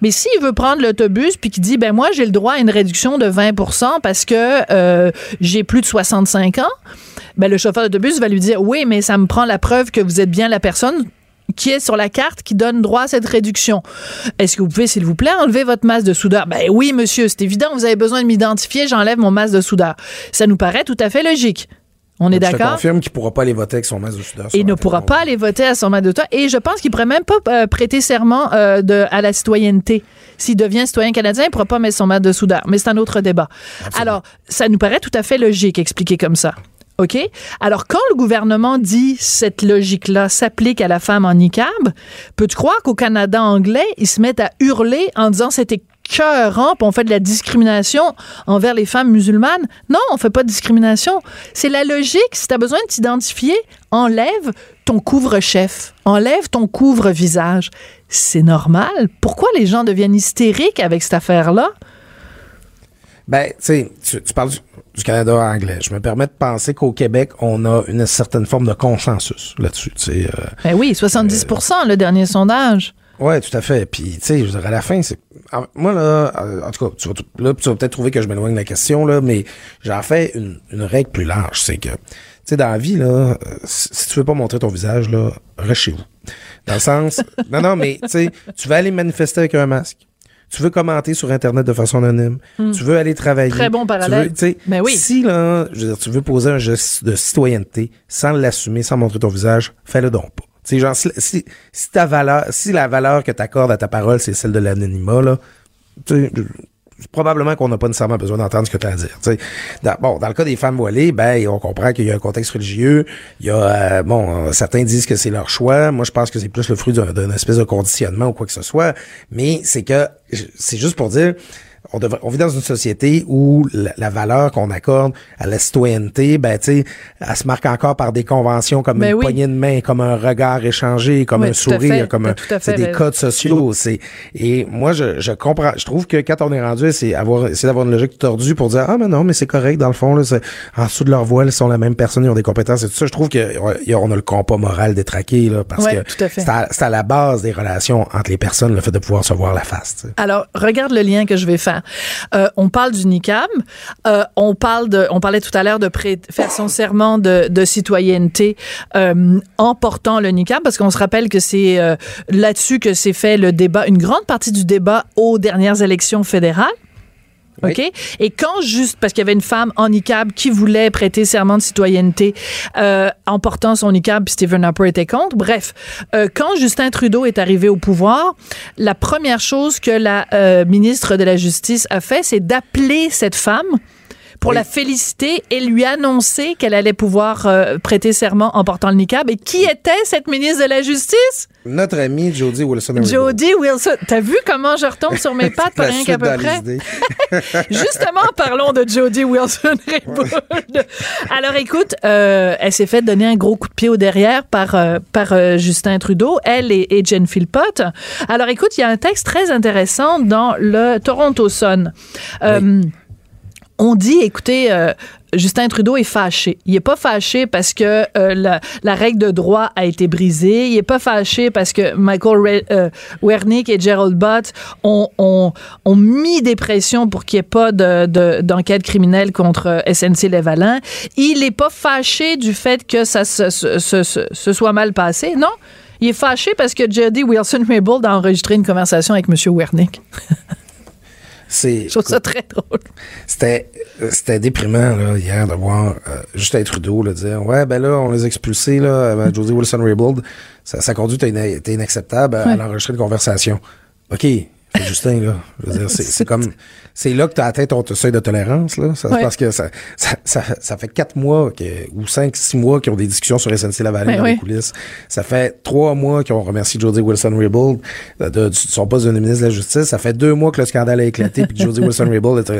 Speaker 1: Mais s'il veut prendre l'autobus puis qu'il dit, ben moi, j'ai le droit à une réduction de 20% parce que euh, j'ai plus de 65 ans, ben, le chauffeur d'autobus va lui dire oui, mais ça me prend la preuve que vous êtes bien la personne qui est sur la carte qui donne droit à cette réduction. Est-ce que vous pouvez, s'il vous plaît, enlever votre masque de soudeur? Ben oui, monsieur, c'est évident, vous avez besoin de m'identifier, j'enlève mon masque de soudeur. Ça nous paraît tout à fait logique. On est
Speaker 2: Je te
Speaker 1: d'accord?
Speaker 2: confirme qu'il pourra pas aller voter avec son masque de soudeur. la
Speaker 1: ne pourra pas aller voter à son masque de soudeur. Et je pense qu'il pourrait même pas euh, prêter serment euh, de, à la citoyenneté. S'il devient citoyen canadien, il pourra pas mettre son masque de soudeur. Mais c'est un autre débat. Alors, ça nous paraît tout à fait logique, expliqué comme ça. OK? Alors, quand le gouvernement dit cette logique-là s'applique à la femme en niqab, peux-tu croire qu'au Canada anglais, ils se mettent à hurler en disant c'était cœurant, on fait de la discrimination envers les femmes musulmanes? Non, on fait pas de discrimination. C'est la logique. Si tu as besoin de t'identifier, enlève ton couvre-chef, enlève ton couvre-visage. C'est normal. Pourquoi les gens deviennent hystériques avec cette affaire-là?
Speaker 2: Ben, tu sais, tu parles du, Canada anglais. Je me permets de penser qu'au Québec, on a une certaine forme de consensus là-dessus. Tu sais, euh,
Speaker 1: Ben oui, 70% le dernier sondage.
Speaker 2: Ouais, tout à fait. Puis, tu sais, je dirais, à la fin, c'est... en- Moi, là, euh, en tout cas, tu vas, là, tu vas peut-être trouver que je m'éloigne de la question, là, mais j'en fais une, une règle plus large. C'est que, tu sais, dans la vie, là, euh, si tu veux pas montrer ton visage, là, reste chez vous. Dans le sens... non, non, mais, tu sais, tu veux aller manifester avec un masque. Tu veux commenter sur Internet de façon anonyme. Tu veux aller travailler.
Speaker 1: Hmm. Très bon parallèle.
Speaker 2: veux, tu sais,
Speaker 1: Ben oui.
Speaker 2: Si, là, je veux dire, tu veux poser un geste de citoyenneté sans l'assumer, sans montrer ton visage, fais-le donc pas. Tu sais, genre, si, si, si ta valeur, si la valeur que tu accordes à ta parole, c'est celle de l'anonymat, là, tu sais, probablement qu'on n'a pas nécessairement besoin d'entendre ce que tu as à dire. tu sais. Dans, bon, dans le cas des femmes voilées, ben, on comprend qu'il y a un contexte religieux. Il y a, euh, bon, euh, certains disent que c'est leur choix. Moi, je pense que c'est plus le fruit d'un d'un espèce de conditionnement ou quoi que ce soit. Mais c'est que, c'est juste pour dire, on, devrait, on vit dans une société où la, la valeur qu'on accorde à la citoyenneté, ben, tu sais, elle se marque encore par des conventions comme
Speaker 1: Ben
Speaker 2: une
Speaker 1: oui.
Speaker 2: poignée de main, comme un regard échangé, comme
Speaker 1: Oui,
Speaker 2: un sourire,
Speaker 1: fait.
Speaker 2: comme
Speaker 1: T'as
Speaker 2: un, c'est des
Speaker 1: raison.
Speaker 2: codes sociaux. C'est et moi je, je comprends. Je trouve que quand on est rendu, c'est avoir, c'est d'avoir une logique tordue pour dire ah mais non mais c'est correct dans le fond là, c'est- en dessous de leur voile ils sont la même personne, ils ont des compétences et tout ça. Je trouve que on a le compas moral détraqué là parce
Speaker 1: Ouais,
Speaker 2: que c'est à, c'est à la base des relations entre les personnes le fait de pouvoir se voir la face.
Speaker 1: Alors, regarde le lien que je vais faire. Euh, on parle du niqab. Euh, on parle de, on parlait tout à l'heure de faire son serment de, citoyenneté euh, en portant le niqab, parce qu'on se rappelle que c'est euh, là-dessus que s'est fait le débat, une grande partie du débat aux dernières élections fédérales. OK? Et quand juste, parce qu'il y avait une femme en niqab qui voulait prêter serment de citoyenneté euh, en portant son niqab, puis Stephen Harper était contre. Bref, euh, quand Justin Trudeau est arrivé au pouvoir, la première chose que la euh, ministre de la Justice a fait, c'est d'appeler cette femme pour
Speaker 2: Oui.
Speaker 1: la féliciter et lui annoncer qu'elle allait pouvoir euh, prêter serment en portant le niqab. Et qui était cette ministre de la Justice?
Speaker 2: Notre ami Jody Wilson.
Speaker 1: Jody Wilson. T'as vu comment je retombe sur mes pattes, pas rien qu'à peu près? Justement, parlons de Jodie Wilson-Raybould. Alors, écoute, euh, elle s'est fait donner un gros coup de pied au derrière par, euh, par euh, Justin Trudeau, elle et, et Jen Philpott. Alors, écoute, il y a un texte très intéressant dans le Toronto Sun. Euh, On dit, écoutez, euh, Justin Trudeau est fâché. Il est pas fâché parce que euh, la, règle de droit a été brisée. Il est pas fâché parce que Michael euh, Wernick et Gerald Butt ont, mis des pressions pour qu'il n'y ait pas de- de- d'enquête criminelle contre SNC-Lavalin. Il est pas fâché du fait que ça se soit mal passé. Non. Il est fâché parce que Jody Wilson-Raybould a enregistré une conversation avec M. Wernick.
Speaker 2: C'est
Speaker 1: Je trouve ça très drôle.
Speaker 2: C'était c'était déprimant là, hier de voir euh, Justin Trudeau là, dire ouais ben là on les a expulsés là avec Jody Wilson Raybould sa, sa conduite était, inacceptable
Speaker 1: Ouais.
Speaker 2: elle a enregistré une conversation ok Justin là je veux dire c'est c'est comme c'est là que tu as atteint ton seuil de tolérance là ça,
Speaker 1: Ouais.
Speaker 2: parce que ça, ça, ça, ça fait quatre mois que, ou cinq six mois qu'ils ont des discussions sur SNC Lavalin
Speaker 1: Ben
Speaker 2: dans les coulisses ça fait trois mois qu'ils ont remercié Jody Wilson Raybould de, de, de son poste de ministre de la Justice ça fait deux mois que le scandale a éclaté puis que Jody Wilson Raybould a,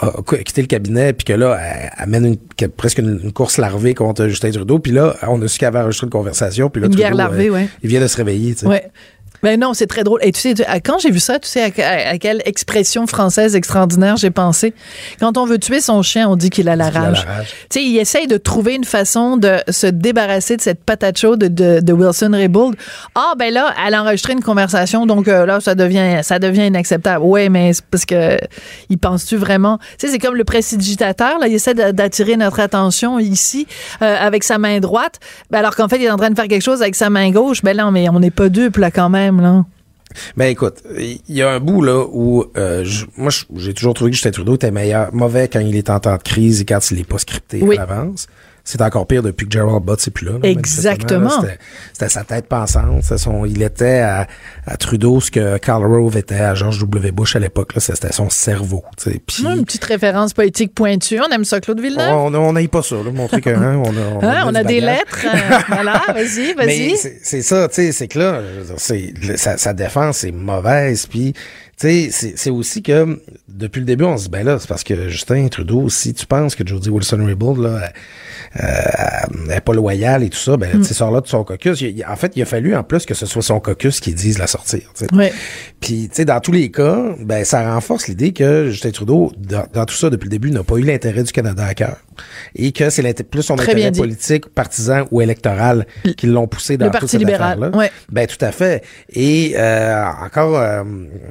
Speaker 2: a- a quitté le cabinet puis que là elle, elle mène une, que- presque une, une course larvée contre Justin Trudeau puis là on a su qu'elle avait enregistré une conversation puis là
Speaker 1: Une
Speaker 2: Trudeau,
Speaker 1: guerre larvée,
Speaker 2: euh,
Speaker 1: ouais.
Speaker 2: il vient de se réveiller tu sais.
Speaker 1: Ouais. Ben non, c'est très drôle. Et tu sais, quand j'ai vu ça, tu sais à, quelle expression française extraordinaire j'ai pensé. Quand on veut tuer son chien, on dit qu'il a la
Speaker 2: qu'il a la
Speaker 1: rage. Tu sais, il essaye de trouver une façon de se débarrasser de cette patate chaude de, de Wilson Raybould. Ah ben là, elle a enregistré une conversation, donc euh, là ça devient ça devient inacceptable. Ouais, mais c'est parce que il pense-tu vraiment? Tu sais, c'est comme le prestidigitateur là, il essaie d'attirer notre attention ici euh, avec sa main droite, ben, alors qu'en fait il est en train de faire quelque chose avec sa main gauche. Ben non, mais on n'est pas dupes là quand même là.
Speaker 2: Ben écoute, il y a un bout là où euh, je- moi j'ai toujours trouvé que Justin Trudeau était meilleur, mauvais quand il est en temps de crise et quand il est pas scripté
Speaker 1: Oui.
Speaker 2: à l'avance. C'est encore pire depuis que Gerald Butts n'est plus là. là,
Speaker 1: Exactement.
Speaker 2: C'était- sa tête pensante. c'est son- il était à, à Trudeau ce que Karl Rove était à George W. Bush à l'époque. là. C'était son cerveau.
Speaker 1: Moi, une petite référence politique pointue. On aime ça, Claude Villeneuve.
Speaker 2: on n'aille pas ça, là, montrer que hein, on a, on
Speaker 1: Hein, on a des
Speaker 2: bagage.
Speaker 1: lettres. euh, voilà, vas-y, vas-y.
Speaker 2: c'est c'est ça, tu sais, c'est que là, c'est sa, sa défense est mauvaise, puis tu sais, c'est aussi que depuis le début, on se dit, ben là, c'est parce que Justin Trudeau, si tu penses que Jody Wilson-Raybould, là, euh, n'est pas loyale et tout ça, ben, tu sais, sort là de son caucus. Il- en fait, il a fallu, en plus, que ce soit son caucus qui dise la sortir, tu.
Speaker 1: Ouais.
Speaker 2: Puis, tu sais, dans tous les cas, ben, ça renforce l'idée que Justin Trudeau, dans, dans tout ça, depuis le début, n'a pas eu l'intérêt du Canada à cœur. Et que c'est plus son
Speaker 1: Très
Speaker 2: intérêt politique, partisan ou électoral qui l'ont poussé dans
Speaker 1: Le
Speaker 2: toute
Speaker 1: Parti
Speaker 2: cette
Speaker 1: libéral,
Speaker 2: affaire-là.
Speaker 1: ouais.
Speaker 2: Ben, tout à fait. Et euh, encore, euh,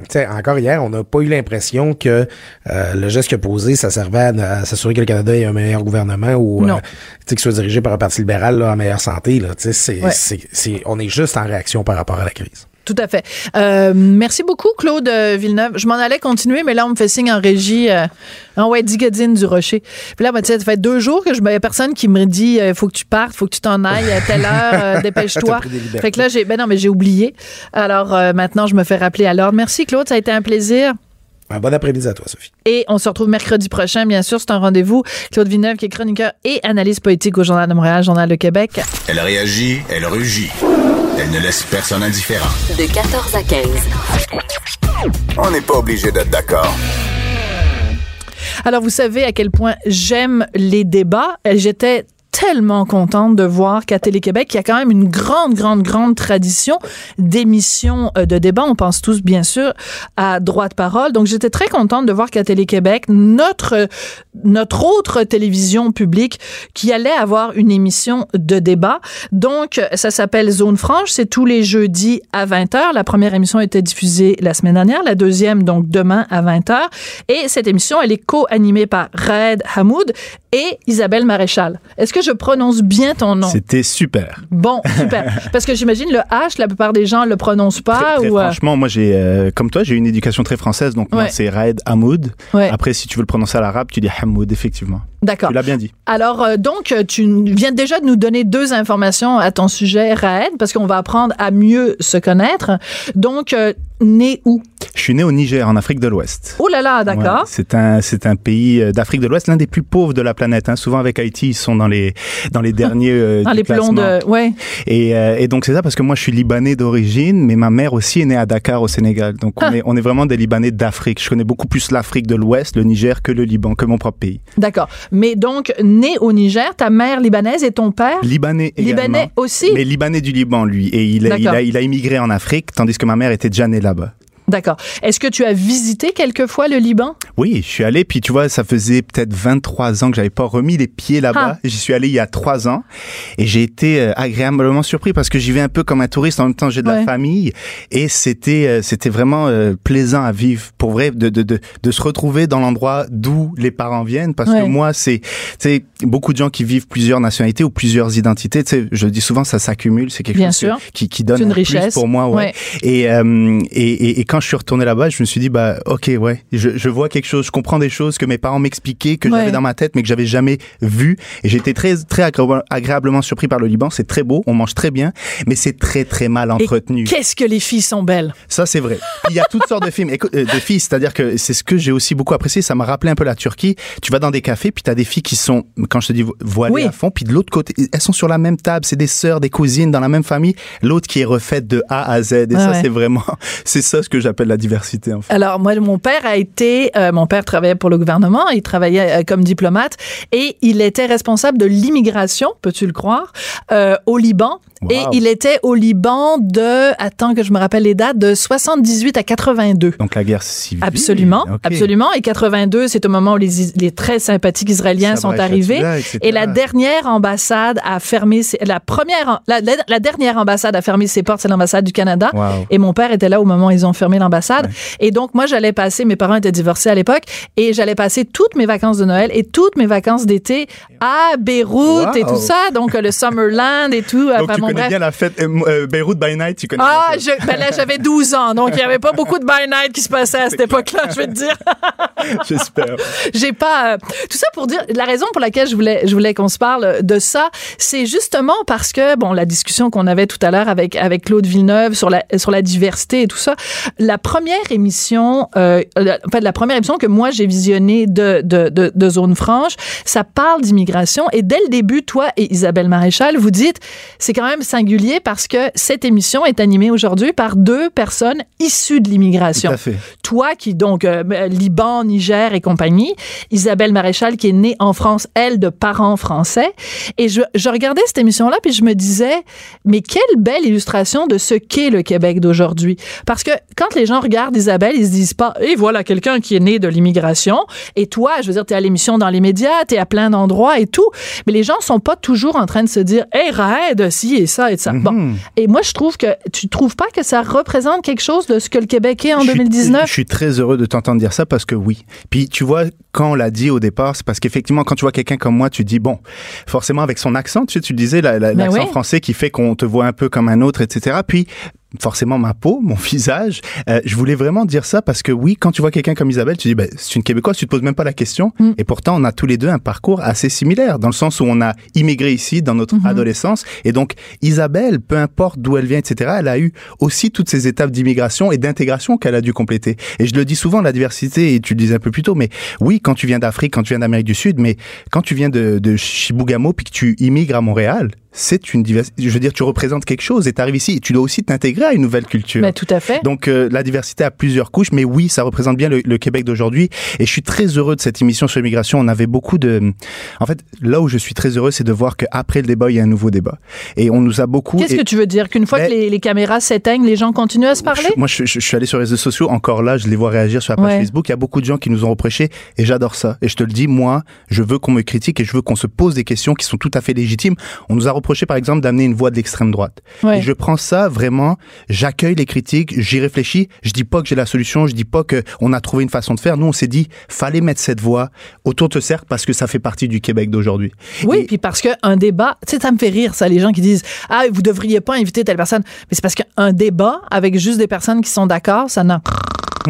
Speaker 2: tu sais, encore hier, on n'a pas eu l'impression que euh, le geste qu'il a posé, ça servait à, à s'assurer que le Canada ait un meilleur gouvernement ou euh, qu'il soit dirigé par un parti libéral là, en meilleure santé. Là, tu sais, c'est,
Speaker 1: Ouais.
Speaker 2: c'est, c'est, on est juste en réaction par rapport à la crise.
Speaker 1: Tout à fait. Euh, merci beaucoup, Claude euh, Villeneuve. Je m'en allais continuer, mais là, on me fait signe en régie. Euh, en ouais, Digadine du Rocher. Puis là, ben, tu sais, ça fait deux jours que je n'avais personne qui me dit euh, faut que tu partes, faut que tu t'en ailles à telle heure, euh, dépêche-toi. Fait que là, j'ai ben non, mais j'ai oublié. Alors euh, maintenant, je me fais rappeler à l'ordre. Merci, Claude. Ça a été un plaisir.
Speaker 2: Un bon après-midi à toi, Sophie.
Speaker 1: Et on se retrouve mercredi prochain, bien sûr. C'est un rendez-vous. Claude Villeneuve, qui est chroniqueur et analyste politique au Journal de Montréal, Journal de Québec.
Speaker 3: Elle réagit, elle rugit. Elle ne laisse personne indifférent.
Speaker 4: De 14 à 15.
Speaker 3: On n'est pas obligé d'être d'accord.
Speaker 1: Alors, vous savez à quel point j'aime les débats. J'étais tellement contente de voir qu'à Télé-Québec, il y a quand même une grande, grande, grande tradition d'émissions euh, de débats. On pense tous, bien sûr, à Droit de parole. Donc, j'étais très contente de voir qu'à Télé-Québec, notre, autre télévision publique qui allait avoir une émission de débat. Donc, ça s'appelle Zone Franche. C'est tous les jeudis à 20h. La première émission était diffusée la semaine dernière. La deuxième, donc, demain à 20h. Et cette émission, elle est co-animée par Raed Hamoud et Isabelle Maréchal. Est-ce que prononce bien ton nom?
Speaker 5: C'était super.
Speaker 1: Bon, super. Parce que j'imagine le H, la plupart des gens le prononcent pas.
Speaker 5: Très
Speaker 1: ou, euh,
Speaker 5: franchement, moi j'ai, euh, comme toi, j'ai une éducation très française, donc moi c'est Raed Hamoud.
Speaker 1: Ouais.
Speaker 5: Après, si tu veux le prononcer à l'arabe, tu dis Hamoud, effectivement.
Speaker 1: D'accord.
Speaker 5: Tu l'as bien dit.
Speaker 1: Alors, euh, donc, tu viens déjà de nous donner deux informations à ton sujet, Raed, parce qu'on va apprendre à mieux se connaître. Donc, euh, né où?
Speaker 5: Je suis né au Niger, en Afrique de l'Ouest.
Speaker 1: Oh là là, d'accord.
Speaker 5: Ouais, c'est un c'est un pays euh, d'Afrique de l'Ouest, l'un des plus pauvres de la planète. Hein. Souvent avec Haïti, ils sont dans les dans les derniers euh,
Speaker 1: Dans
Speaker 5: du
Speaker 1: les
Speaker 5: classement.
Speaker 1: de... Ouais.
Speaker 5: Et, euh, et donc c'est ça parce que moi je suis libanais d'origine, mais ma mère aussi est née à Dakar au Sénégal. Donc
Speaker 1: Ah.
Speaker 5: on est on est vraiment des Libanais d'Afrique. Je connais beaucoup plus l'Afrique de l'Ouest, le Niger, que le Liban, que mon propre pays.
Speaker 1: D'accord. Mais donc, né au Niger, ta mère libanaise et ton père?
Speaker 5: Libanais également.
Speaker 1: Libanais aussi?
Speaker 5: Mais Libanais du Liban, lui. Et il a, il,
Speaker 1: D'accord.
Speaker 5: a, il a immigré en Afrique, tandis que ma mère était déjà née là-bas.
Speaker 1: D'accord. Est-ce que tu as visité quelquefois le Liban?
Speaker 5: Oui, je suis allé, puis tu vois, ça faisait peut-être 23 ans que j'avais pas remis les pieds là-bas.
Speaker 1: Ah.
Speaker 5: J'y suis allé il y a trois ans, et j'ai été euh, agréablement surpris parce que j'y vais un peu comme un touriste, en même temps j'ai de
Speaker 1: Ouais.
Speaker 5: la famille, et c'était euh, c'était vraiment euh, plaisant à vivre, pour vrai, de, de, de, de se retrouver dans l'endroit d'où les parents viennent, parce
Speaker 1: Ouais.
Speaker 5: que moi, c'est sais, beaucoup de gens qui vivent plusieurs nationalités ou plusieurs identités, tu sais, je dis souvent, ça s'accumule, c'est quelque
Speaker 1: Bien
Speaker 5: chose que- qui, qui donne
Speaker 1: C'est une
Speaker 5: plus
Speaker 1: richesse.
Speaker 5: pour moi, ouais.
Speaker 1: Ouais.
Speaker 5: Et, euh, et, et, et quand je suis retourné là-bas, je me suis dit, bah, ok, ouais, je, je vois quelque chose, je comprends des choses que mes parents m'expliquaient, que
Speaker 1: Ouais.
Speaker 5: j'avais dans ma tête, mais que j'avais jamais vu. Et j'étais très, très agré- agréablement surpris par le Liban. C'est très beau, on mange très bien, mais c'est très, très mal entretenu.
Speaker 1: Qu'est-ce que les filles sont belles?
Speaker 5: Ça, c'est vrai. Il y a toutes sortes de films, euh, de filles, c'est-à-dire que c'est ce que j'ai aussi beaucoup apprécié. Ça m'a rappelé un peu la Turquie. Tu vas dans des cafés, puis t'as des filles qui sont, quand je te dis vo- voilées
Speaker 1: Oui.
Speaker 5: à fond, puis de l'autre côté, elles sont sur la même table. C'est des sœurs, des cousines dans la même famille. L'autre qui est refaite de A à Z. Et
Speaker 1: Ah
Speaker 5: ça,
Speaker 1: ouais.
Speaker 5: c'est vraiment, c'est ça ce que j'appelle la diversité, en fait.
Speaker 1: Alors, moi, mon père a été, euh, mon père travaillait pour le gouvernement, il travaillait euh, comme diplomate et il était responsable de l'immigration, peux-tu le croire, euh, au Liban.
Speaker 5: Wow.
Speaker 1: Et il était au Liban de, attends que je me rappelle les dates, de 78 à 82.
Speaker 5: Donc la guerre civile.
Speaker 1: Absolument, absolument. Et 82, c'est au moment où les, très sympathiques Israéliens sont arrivés. Et la dernière ambassade a fermé, ses- la première, la, la- la dernière ambassade a fermé ses portes, c'est l'ambassade du Canada.
Speaker 5: Wow.
Speaker 1: Et mon père était là au moment où ils ont fermé l'ambassade. Et donc, moi, j'allais passer, mes parents étaient divorcés à l'époque, et j'allais passer toutes mes vacances de Noël et toutes mes vacances d'été à Beyrouth et tout ça. Donc, le Summerland et tout.
Speaker 5: Donc
Speaker 1: Enfin,
Speaker 5: tu
Speaker 1: bon,
Speaker 5: connais
Speaker 1: bref.
Speaker 5: bien la fête euh, euh, Beyrouth by Night, tu connais
Speaker 1: Ah,
Speaker 5: bien
Speaker 1: je, ben là, j'avais 12 ans, donc il n'y avait pas beaucoup de by night qui se passait à cette époque-là, je vais te dire.
Speaker 5: J'espère.
Speaker 1: J'ai pas euh, tout ça pour dire la raison pour laquelle je voulais je voulais qu'on se parle de ça, c'est justement parce que bon la discussion qu'on avait tout à l'heure avec avec Claude Villeneuve sur la sur la diversité et tout ça, la première émission, euh, en fait, la première émission que moi j'ai visionnée de, de, de, de Zone Franche, ça parle d'immigration. Et dès le début, toi et Isabelle Maréchal, vous dites, c'est quand même singulier parce que cette émission est animée aujourd'hui par deux personnes issues de l'immigration.
Speaker 5: Tout à fait.
Speaker 1: Toi qui, donc, euh, Liban, Niger et compagnie, Isabelle Maréchal qui est née en France, elle, de parents français. Et je, je regardais cette émission-là, puis je me disais, mais quelle belle illustration de ce qu'est le Québec d'aujourd'hui. Parce que quand les gens regardent Isabelle, ils se disent pas, et voilà quelqu'un qui est né de l'immigration, et toi, je veux dire, tu es à l'émission dans les médias, tu es à plein d'endroits et tout, mais les gens sont pas toujours en train de se dire, hey, Raed, si et ça et ça. Bon.
Speaker 5: Mhm.
Speaker 1: Et moi, je trouve que tu trouves pas que ça représente quelque chose de ce que le Québec est en
Speaker 5: Je suis-
Speaker 1: 2019?
Speaker 5: Je suis très heureux de t'entendre dire ça parce que oui. Puis tu vois, quand on l'a dit au départ, c'est parce qu'effectivement, quand tu vois quelqu'un comme moi, tu dis, bon, forcément avec son accent, tu sais, tu le disais, la- la-
Speaker 1: Ben
Speaker 5: l'accent
Speaker 1: oui.
Speaker 5: français qui fait qu'on te voit un peu comme un autre, etc. Puis forcément ma peau, mon visage. Euh, je voulais vraiment dire ça parce que oui, quand tu vois quelqu'un comme Isabelle, tu dis, ben, c'est une Québécoise, tu te poses même pas la question.
Speaker 1: Mm.
Speaker 5: Et pourtant, on a tous les deux un parcours assez similaire, dans le sens où on a immigré ici dans notre
Speaker 1: Mhm.
Speaker 5: adolescence. Et donc, Isabelle, peu importe d'où elle vient, etc., elle a eu aussi toutes ces étapes d'immigration et d'intégration qu'elle a dû compléter. Et je le dis souvent, la diversité, et tu le disais un peu plus tôt, mais oui, quand tu viens d'Afrique, quand tu viens d'Amérique du Sud, mais quand tu viens de, de Chibougamau puis que tu immigres à Montréal, c'est une diversité. Je veux dire, tu représentes quelque chose et tu arrives ici et tu dois aussi t'intégrer à une nouvelle culture.
Speaker 1: Mais tout à fait.
Speaker 5: Donc euh, la diversité a plusieurs couches, mais oui, ça représente bien le, le Québec d'aujourd'hui. Et je suis très heureux de cette émission sur l'immigration. On avait beaucoup de... En fait, là où je suis très heureux, c'est de voir qu'après le débat, il y a un nouveau débat. Et on nous a beaucoup...
Speaker 1: Qu'est-ce
Speaker 5: et-
Speaker 1: que tu veux dire? Qu'une fois que les, les caméras s'éteignent, les gens continuent à se parler?
Speaker 5: je- moi, je, je- je suis allé sur les réseaux sociaux. Encore là, je les vois réagir sur la page
Speaker 1: Ouais.
Speaker 5: Facebook. Il y a beaucoup de gens qui nous ont reproché et j'adore ça. Et je te le dis, moi, je veux qu'on me critique et je veux qu'on se pose des questions qui sont tout à fait légitimes. On nous a reproché, par exemple, d'amener une voix de l'extrême droite.
Speaker 1: Ouais.
Speaker 5: Et je prends ça vraiment, j'accueille les critiques, j'y réfléchis. Je dis pas que j'ai la solution, je dis pas que on a trouvé une façon de faire. Nous, on s'est dit, fallait mettre cette voix autour de ce cercle parce que ça fait partie du Québec d'aujourd'hui.
Speaker 1: Oui,
Speaker 5: Et-
Speaker 1: puis parce qu'un débat, tu sais, ça me fait rire, ça, les gens qui disent Ah, vous devriez pas inviter telle personne. Mais c'est parce qu'un débat avec juste des personnes qui sont d'accord, ça n'a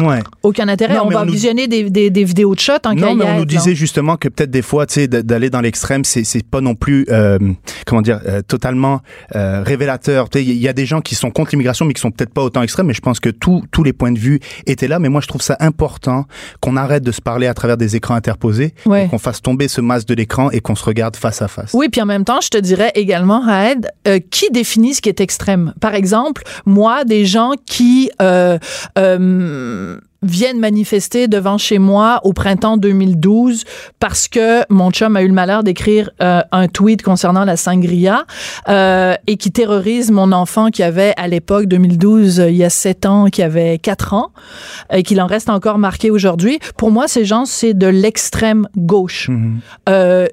Speaker 5: ouais.
Speaker 1: aucun intérêt.
Speaker 5: Non,
Speaker 1: on va
Speaker 5: on nous-
Speaker 1: visionner des, des, des vidéos de shot en
Speaker 5: Non, mais on nous disait justement que peut-être des fois, tu sais, d'aller dans l'extrême, c'est c'est pas non plus, euh, comment dire, euh, totalement euh, révélateur. Tu sais, il y a des gens qui sont contre l'immigration, mais qui sont peut-être pas autant extrêmes. Mais je pense que tous tous les points de vue étaient là. Mais moi, je trouve ça important qu'on arrête de se parler à travers des écrans interposés,
Speaker 1: Ouais.
Speaker 5: qu'on fasse tomber ce masque de l'écran et qu'on se regarde face à face.
Speaker 1: Oui, puis en même temps, je te dirais également, Raed, euh, qui définit ce qui est extrême? Par exemple, moi, des gens qui euh, euh, viennent manifester devant chez moi au printemps 2012 parce que mon chum a eu le malheur d'écrire euh, un tweet concernant la sangria euh, et qui terrorise mon enfant qui avait à l'époque 2012 euh, il y a sept ans qui avait quatre ans et qu'il en reste encore marqué aujourd'hui pour moi ces gens c'est de l'extrême gauche
Speaker 5: Mhm.
Speaker 1: euh,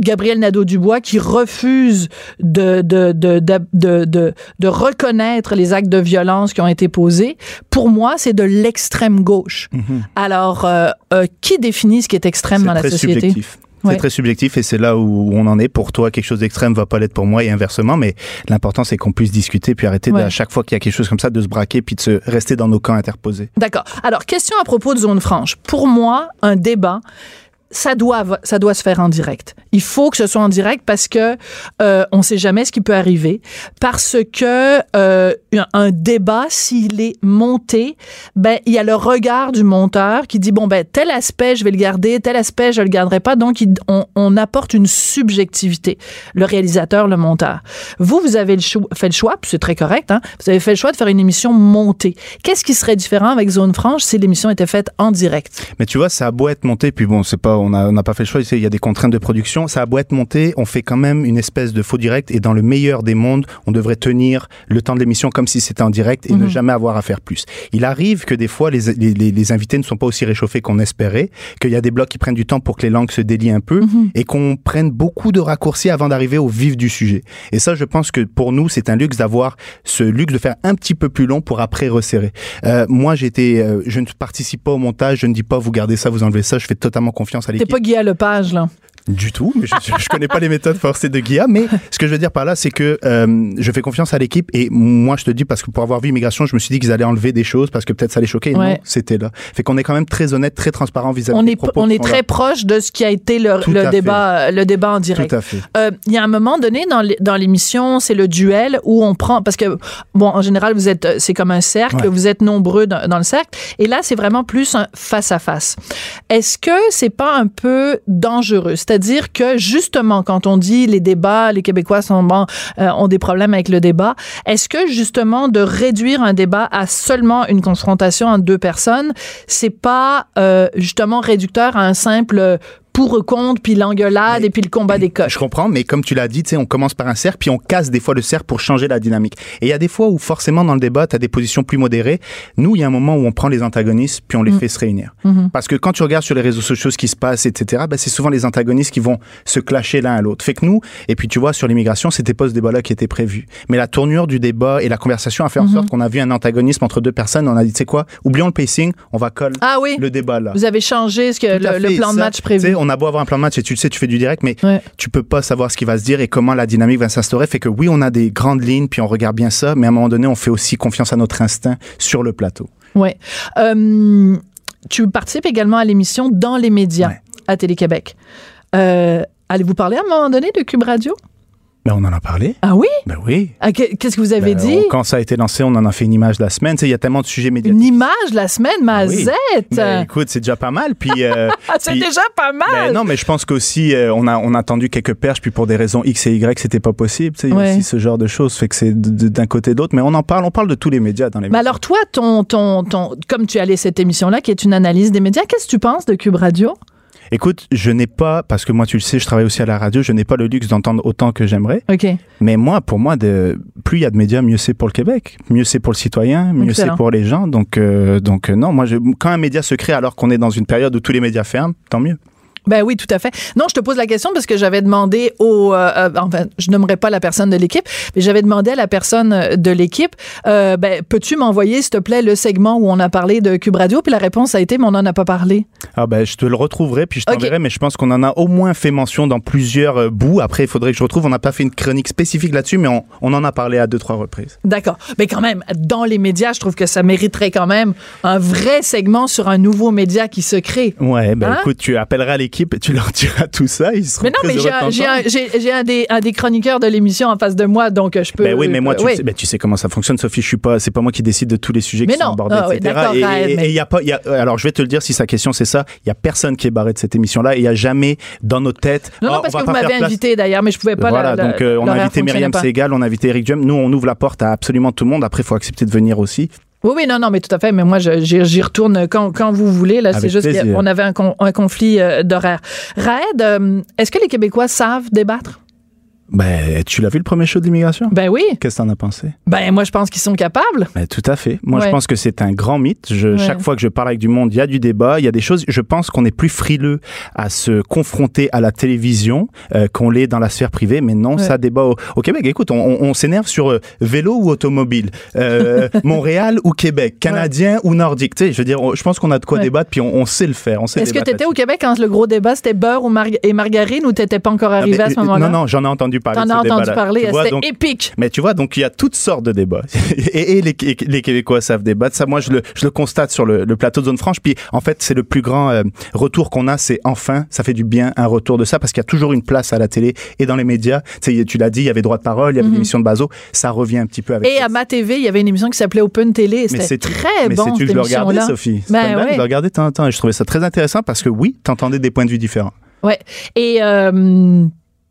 Speaker 1: Gabriel Nadeau-Dubois qui refuse de, de, de, de, reconnaître les actes de violence qui ont été posés, pour moi, c'est de l'extrême gauche.
Speaker 5: Mhm.
Speaker 1: Alors, euh, euh, qui définit ce qui est extrême dans la
Speaker 5: très
Speaker 1: société?
Speaker 5: subjectif.
Speaker 1: Ouais.
Speaker 5: C'est très subjectif et c'est là où on en est. Pour toi, quelque chose d'extrême va pas l'être pour moi et inversement. Mais l'important, c'est qu'on puisse discuter puis arrêter
Speaker 1: Ouais.
Speaker 5: à chaque fois qu'il y a quelque chose comme ça de se braquer puis de se rester dans nos camps interposés.
Speaker 1: D'accord. Alors, question à propos de zone franche. Pour moi, un débat, ça doit, ça doit se faire en direct. Il faut que ce soit en direct parce que euh, on sait jamais ce qui peut arriver. Parce que euh, un, débat, s'il est monté, ben il y a le regard du monteur qui dit bon ben tel aspect je vais le garder, tel aspect je le garderai pas. Donc on, on apporte une subjectivité. Le réalisateur, le monteur. Vous, vous avez le choix, fait le choix, c'est très correct. Hein, vous avez fait le choix de faire une émission montée. Qu'est-ce qui serait différent avec Zone Franche si l'émission était faite en direct?
Speaker 5: Mais tu vois, ça a beau être monté, puis bon, c'est pas, on n'a pas fait le choix. Il y a des contraintes de production. Ça a beau être monté, on fait quand même une espèce de faux direct. Et dans le meilleur des mondes, on devrait tenir le temps de l'émission comme si c'était en direct et ne
Speaker 1: Mhm.
Speaker 5: jamais avoir à faire plus. Il arrive que des fois, les, les, les- les invités ne sont pas aussi réchauffés qu'on espérait, qu'il y a des blocs qui prennent du temps pour que les langues se délient un peu
Speaker 1: Mhm.
Speaker 5: et qu'on prenne beaucoup de raccourcis avant d'arriver au vif du sujet. Et ça, je pense que pour nous, c'est un luxe d'avoir ce luxe de faire un petit peu plus long pour après resserrer. Euh, moi, j'étais, euh, je ne participe pas au montage, je ne dis pas vous gardez ça, vous enlevez ça, je fais totalement confiance
Speaker 1: T'es pas Guy Lepage, là.
Speaker 5: Du tout, mais je, je connais pas les méthodes forcées de Guillaume. Mais ce que je veux dire par là, c'est que euh, je fais confiance à l'équipe et moi, je te dis parce que pour avoir vu immigration, je me suis dit qu'ils allaient enlever des choses parce que peut-être ça les choquait. Et
Speaker 1: Ouais.
Speaker 5: Non, c'était là. Fait qu'on est quand même très honnête, très transparent vis-à-vis
Speaker 1: On
Speaker 5: des
Speaker 1: est,
Speaker 5: propos
Speaker 1: on est très
Speaker 5: là.
Speaker 1: proche de ce qui a été le,
Speaker 5: fait.
Speaker 1: débat, le débat en direct.
Speaker 5: Tout à fait.
Speaker 1: Euh, Il y a un moment donné dans l'é- dans l'émission, c'est le duel où on prend parce que bon, en général, vous êtes, euh, c'est comme un cercle,
Speaker 5: Ouais.
Speaker 1: vous êtes nombreux dans, dans le cercle, et là, c'est vraiment plus un face à face. Est-ce que c'est pas un peu dangereux? C'est-à-dire que justement, quand on dit les débats, les Québécois sont bon, euh, ont des problèmes avec le débat, est-ce que justement de réduire un débat à seulement une confrontation entre deux personnes, c'est pas euh, justement réducteur à un simple euh, pour ou contre, puis l'engueulade et puis le combat des coches
Speaker 5: Je comprends, mais comme tu l'as dit, tu sais, on commence par un cercle, puis on casse des fois le cercle pour changer la dynamique. Et il y a des fois où forcément dans le débat, tu as des positions plus modérées. Nous, il y a un moment où on prend les antagonistes, puis on les fait se réunir. Parce que quand tu regardes sur les réseaux sociaux ce qui se passe, etc., ben, c'est souvent les antagonistes qui vont se clasher l'un à l'autre. Fait que nous, et puis tu vois, sur l'immigration, c'était pas ce débat-là qui était prévu. Mais la tournure du débat et la conversation a fait en sorte qu'on a vu un antagonisme entre deux personnes. On a dit, tu sais quoi, oublions le pacing, on va coller
Speaker 1: Ah oui.
Speaker 5: le débat là.
Speaker 1: Vous avez changé ce que le, le plan de match prévu.
Speaker 5: On a beau avoir un plan de match et tu le sais, tu fais du direct, mais
Speaker 1: Ouais.
Speaker 5: tu peux pas savoir ce qui va se dire et comment la dynamique va s'instaurer. Fait que oui, on a des grandes lignes, puis on regarde bien ça, mais à un moment donné, on fait aussi confiance à notre instinct sur le plateau.
Speaker 1: Ouais. Euh, tu participes également à l'émission Dans les médias
Speaker 5: Ouais.
Speaker 1: à Télé-Québec. Euh, Allez-vous parler à un moment donné de Cube Radio?
Speaker 5: Ben, on en a parlé.
Speaker 1: Ah oui?
Speaker 5: Ben oui.
Speaker 1: Ah, que- Qu'est-ce que vous avez
Speaker 5: Ben,
Speaker 1: dit?
Speaker 5: on- quand ça a été lancé, on en a fait une image de la semaine. Il y a tellement de sujets médiatiques.
Speaker 1: Une image la semaine, Mazette!
Speaker 5: Ben, écoute, c'est déjà pas mal. Puis, euh,
Speaker 1: c'est déjà pas mal!
Speaker 5: ben, non, mais je pense qu'aussi, euh, on, a, on a tendu quelques perches, puis pour des raisons X et Y, c'était pas possible. Tu sais, il y a
Speaker 1: Ouais.
Speaker 5: aussi ce genre de choses. Fait que c'est d'un côté l'autre. Mais on en parle, on parle de tous les médias dans les
Speaker 1: Mais
Speaker 5: médias.
Speaker 1: alors toi, ton, ton, ton, comme tu allais cette émission-là, qui est une analyse des médias, qu'est-ce que tu penses de Cube Radio?
Speaker 5: Écoute, je n'ai pas, parce que moi, tu le sais, je travaille aussi à la radio, je n'ai pas le luxe d'entendre autant que j'aimerais.
Speaker 1: OK.
Speaker 5: Mais moi, pour moi, de, plus il y a de médias, mieux c'est pour le Québec, mieux c'est pour le citoyen, mieux c'est pour les gens. Donc, euh, donc euh, non, moi, je, quand un média se crée alors qu'on est dans une période où tous les médias ferment, tant mieux.
Speaker 1: Ben oui, tout à fait. Non, je te pose la question parce que j'avais demandé au, euh, euh, enfin, je nommerai pas la personne de l'équipe, mais j'avais demandé à la personne de l'équipe, euh, ben, peux-tu m'envoyer, s'il te plaît, le segment où on a parlé de Cube Radio? Puis la réponse a été, mais on n'en a pas parlé.
Speaker 5: Ah ben, je te le retrouverai, puis je t'enverrai, mais je pense qu'on en a au moins fait mention dans plusieurs euh, bouts. Après, il faudrait que je retrouve. On n'a pas fait une chronique spécifique là-dessus, mais on, on en a parlé à deux, trois reprises.
Speaker 1: D'accord. Mais quand même, dans les médias, je trouve que ça mériterait quand même un vrai segment sur un nouveau média qui se crée.
Speaker 5: Ouais, ben
Speaker 1: Hein?
Speaker 5: écoute, tu appelleras l'équipe et tu leur diras tout ça. Ils seront
Speaker 1: Mais non, mais j'ai un, un- un des, un des chroniqueurs de l'émission en face de moi, donc euh, je peux.
Speaker 5: Ben oui, mais moi, tu,
Speaker 1: oui.
Speaker 5: sais, ben, tu sais comment ça fonctionne, Sophie. Je suis pas, c'est pas moi qui décide de tous les sujets
Speaker 1: Mais
Speaker 5: qui sont
Speaker 1: non.
Speaker 5: abordés,
Speaker 1: Ah
Speaker 5: etc. et
Speaker 1: mais-
Speaker 5: il y a pas, y a, alors je vais te le dire si sa question c'est ça. Il y a personne qui est barré de cette émission-là. Il y a jamais dans nos têtes.
Speaker 1: Non, non,
Speaker 5: Ah,
Speaker 1: parce que vous m'avez invité d'ailleurs, mais je pouvais pas.
Speaker 5: Voilà,
Speaker 1: la- la-
Speaker 5: donc euh, on a invité Myriam. Segal, on a invité Eric Duhem. Nous, on ouvre la porte à absolument tout le monde. Après, il faut accepter de venir aussi.
Speaker 1: Oui, oui, non, non, mais tout à fait. Mais moi, j'y retourne quand, quand vous voulez. Là, c'est juste qu'on avait un, con- un conflit euh, d'horaire. Raed, euh, est-ce que les Québécois savent débattre?
Speaker 5: Ben, tu l'as vu le premier show de l'immigration?
Speaker 1: Ben oui.
Speaker 5: Qu'est-ce que t'en as pensé?
Speaker 1: Ben moi, je pense qu'ils sont capables.
Speaker 5: Ben, tout à fait. Moi,
Speaker 1: Ouais.
Speaker 5: je pense que c'est un grand mythe. Je,
Speaker 1: Ouais.
Speaker 5: Chaque fois que je parle avec du monde, il y a du débat, il y a des choses. Je pense qu'on est plus frileux à se confronter à la télévision euh, qu'on l'est dans la sphère privée. Mais non,
Speaker 1: Ouais.
Speaker 5: ça débat au, au Québec. Écoute, on, on- on s'énerve sur euh, vélo ou automobile, euh, Montréal ou Québec, canadien ou nordique. Tu sais, je veux dire, on- je pense qu'on a de quoi débattre, puis on, sait le faire.
Speaker 1: Est-ce que
Speaker 5: débattre
Speaker 1: tu étais au. Québec quand le gros débat, c'était beurre ou et margarine ou t'étais pas encore
Speaker 5: Non,
Speaker 1: arrivé
Speaker 5: mais,
Speaker 1: à ce moment-là?
Speaker 5: Non, non, j'en ai entendu parler.
Speaker 1: T'en
Speaker 5: de ce
Speaker 1: as entendu
Speaker 5: débat-là.
Speaker 1: parler.
Speaker 5: Tu vois,
Speaker 1: C'était
Speaker 5: donc-
Speaker 1: épique.
Speaker 5: Mais tu vois, donc il y a toutes sortes de débats. et, et les, les Québécois savent débattre. Ça, moi, je le, je le constate sur le, le plateau de Zone Franche. Puis, en fait, c'est le plus grand euh, retour qu'on a. C'est enfin, ça fait du bien un retour de ça parce qu'il y a toujours une place à la télé et dans les médias. Tu sais, tu l'as dit, il y avait droit de parole, il y avait l'émission de Bazo. Ça revient un petit peu avec.
Speaker 1: Mhm. Et à ma TV, il y avait une émission qui s'appelait Open Télé.
Speaker 5: mais
Speaker 1: C'était
Speaker 5: c'est
Speaker 1: très
Speaker 5: mais
Speaker 1: bon, cette
Speaker 5: je le regardais,
Speaker 1: émission-là.
Speaker 5: Sophie? C'est
Speaker 1: Ben
Speaker 5: pas une blague,
Speaker 1: ouais.
Speaker 5: Je le regardais de temps en temps et je trouvais ça très intéressant parce que oui, t'entendais des points de vue différents.
Speaker 1: Ouais. Et euh,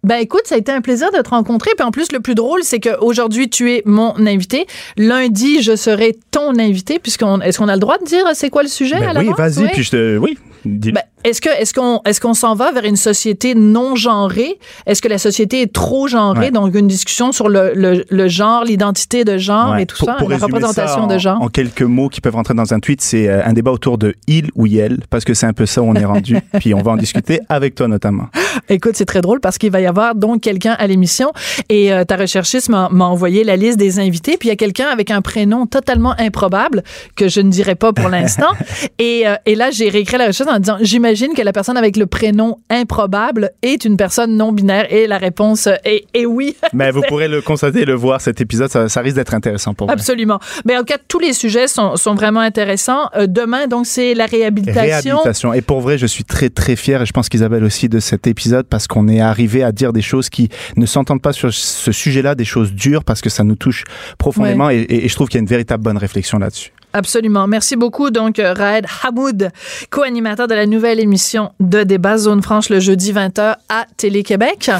Speaker 1: ben écoute, ça a été un plaisir de te rencontrer. Puis en plus, le plus drôle, c'est qu'aujourd'hui, tu es mon invité. Lundi, je serai ton invité, puisqu'on est-ce qu'on a le droit de dire c'est quoi le sujet
Speaker 5: Ben
Speaker 1: à
Speaker 5: oui, vas-y,
Speaker 1: Oui.
Speaker 5: puis je te, oui. dis-
Speaker 1: Ben, est-ce que est-ce qu'on est-ce qu'on s'en va vers une société non genrée? Est-ce que la société est trop genrée?
Speaker 5: Ouais.
Speaker 1: Donc une discussion sur le, le, le genre, l'identité de genre
Speaker 5: Ouais.
Speaker 1: et tout
Speaker 5: Pour-
Speaker 1: ça,
Speaker 5: pour
Speaker 1: la représentation
Speaker 5: ça
Speaker 1: de
Speaker 5: en-
Speaker 1: genre.
Speaker 5: En quelques mots qui peuvent rentrer dans un tweet, c'est euh, un débat autour de il ou yel, parce que c'est un peu ça où on est rendu. Puis on va en discuter avec toi notamment.
Speaker 1: Écoute, c'est très drôle parce qu'il va y avoir donc quelqu'un à l'émission et euh, ta recherchiste m'a m'a envoyé la liste des invités. Puis il y a quelqu'un avec un prénom totalement improbable que je ne dirai pas pour l'instant. et, euh, et là, j'ai réécrit la recherche en disant j'imagine j'imagine que la personne avec le prénom improbable est une personne non binaire et la réponse est, est oui.
Speaker 5: Mais vous pourrez le constater et le voir, cet épisode, ça, ça risque d'être intéressant pour vous.
Speaker 1: Absolument. Mais en tout cas, tous les sujets sont, sont vraiment intéressants. Euh, demain, donc, c'est la réhabilitation.
Speaker 5: Réhabilitation. Et pour vrai, je suis très, très fier, et je pense qu'Isabelle aussi, de cet épisode, parce qu'on est arrivé à dire des choses qui ne s'entendent pas sur ce sujet-là, des choses dures, parce que ça nous touche profondément, et, et je trouve qu'il y a une véritable bonne réflexion là-dessus.
Speaker 1: Absolument. Merci beaucoup, donc, euh, Raed Hamoud, co-animateur de la nouvelle émission de débat Zone Franche le jeudi 20h à Télé-Québec.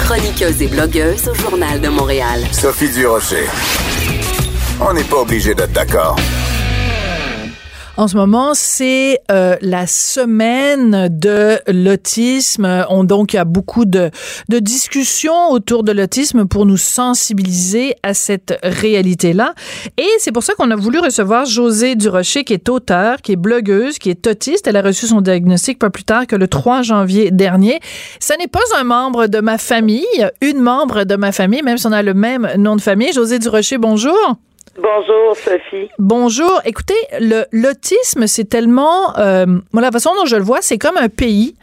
Speaker 4: Chroniqueuse et blogueuse au Journal de Montréal.
Speaker 3: Sophie Durocher. On n'est pas obligé d'être d'accord.
Speaker 1: En ce moment, c'est euh, la semaine de l'autisme. On donc il y a beaucoup de, de discussions autour de l'autisme pour nous sensibiliser à cette réalité-là. Et c'est pour ça qu'on a voulu recevoir Josée Durocher, qui est auteure, qui est blogueuse, qui est autiste. Elle a reçu son diagnostic pas plus tard que le 3 janvier dernier. Ce n'est pas un membre de ma famille, une membre de ma famille, même si on a le même nom de famille. Josée Durocher, bonjour.
Speaker 6: Bonjour, Sophie.
Speaker 1: Bonjour. Écoutez, le l'autisme, c'est tellement, euh, moi, la façon dont je le vois, c'est comme un pays.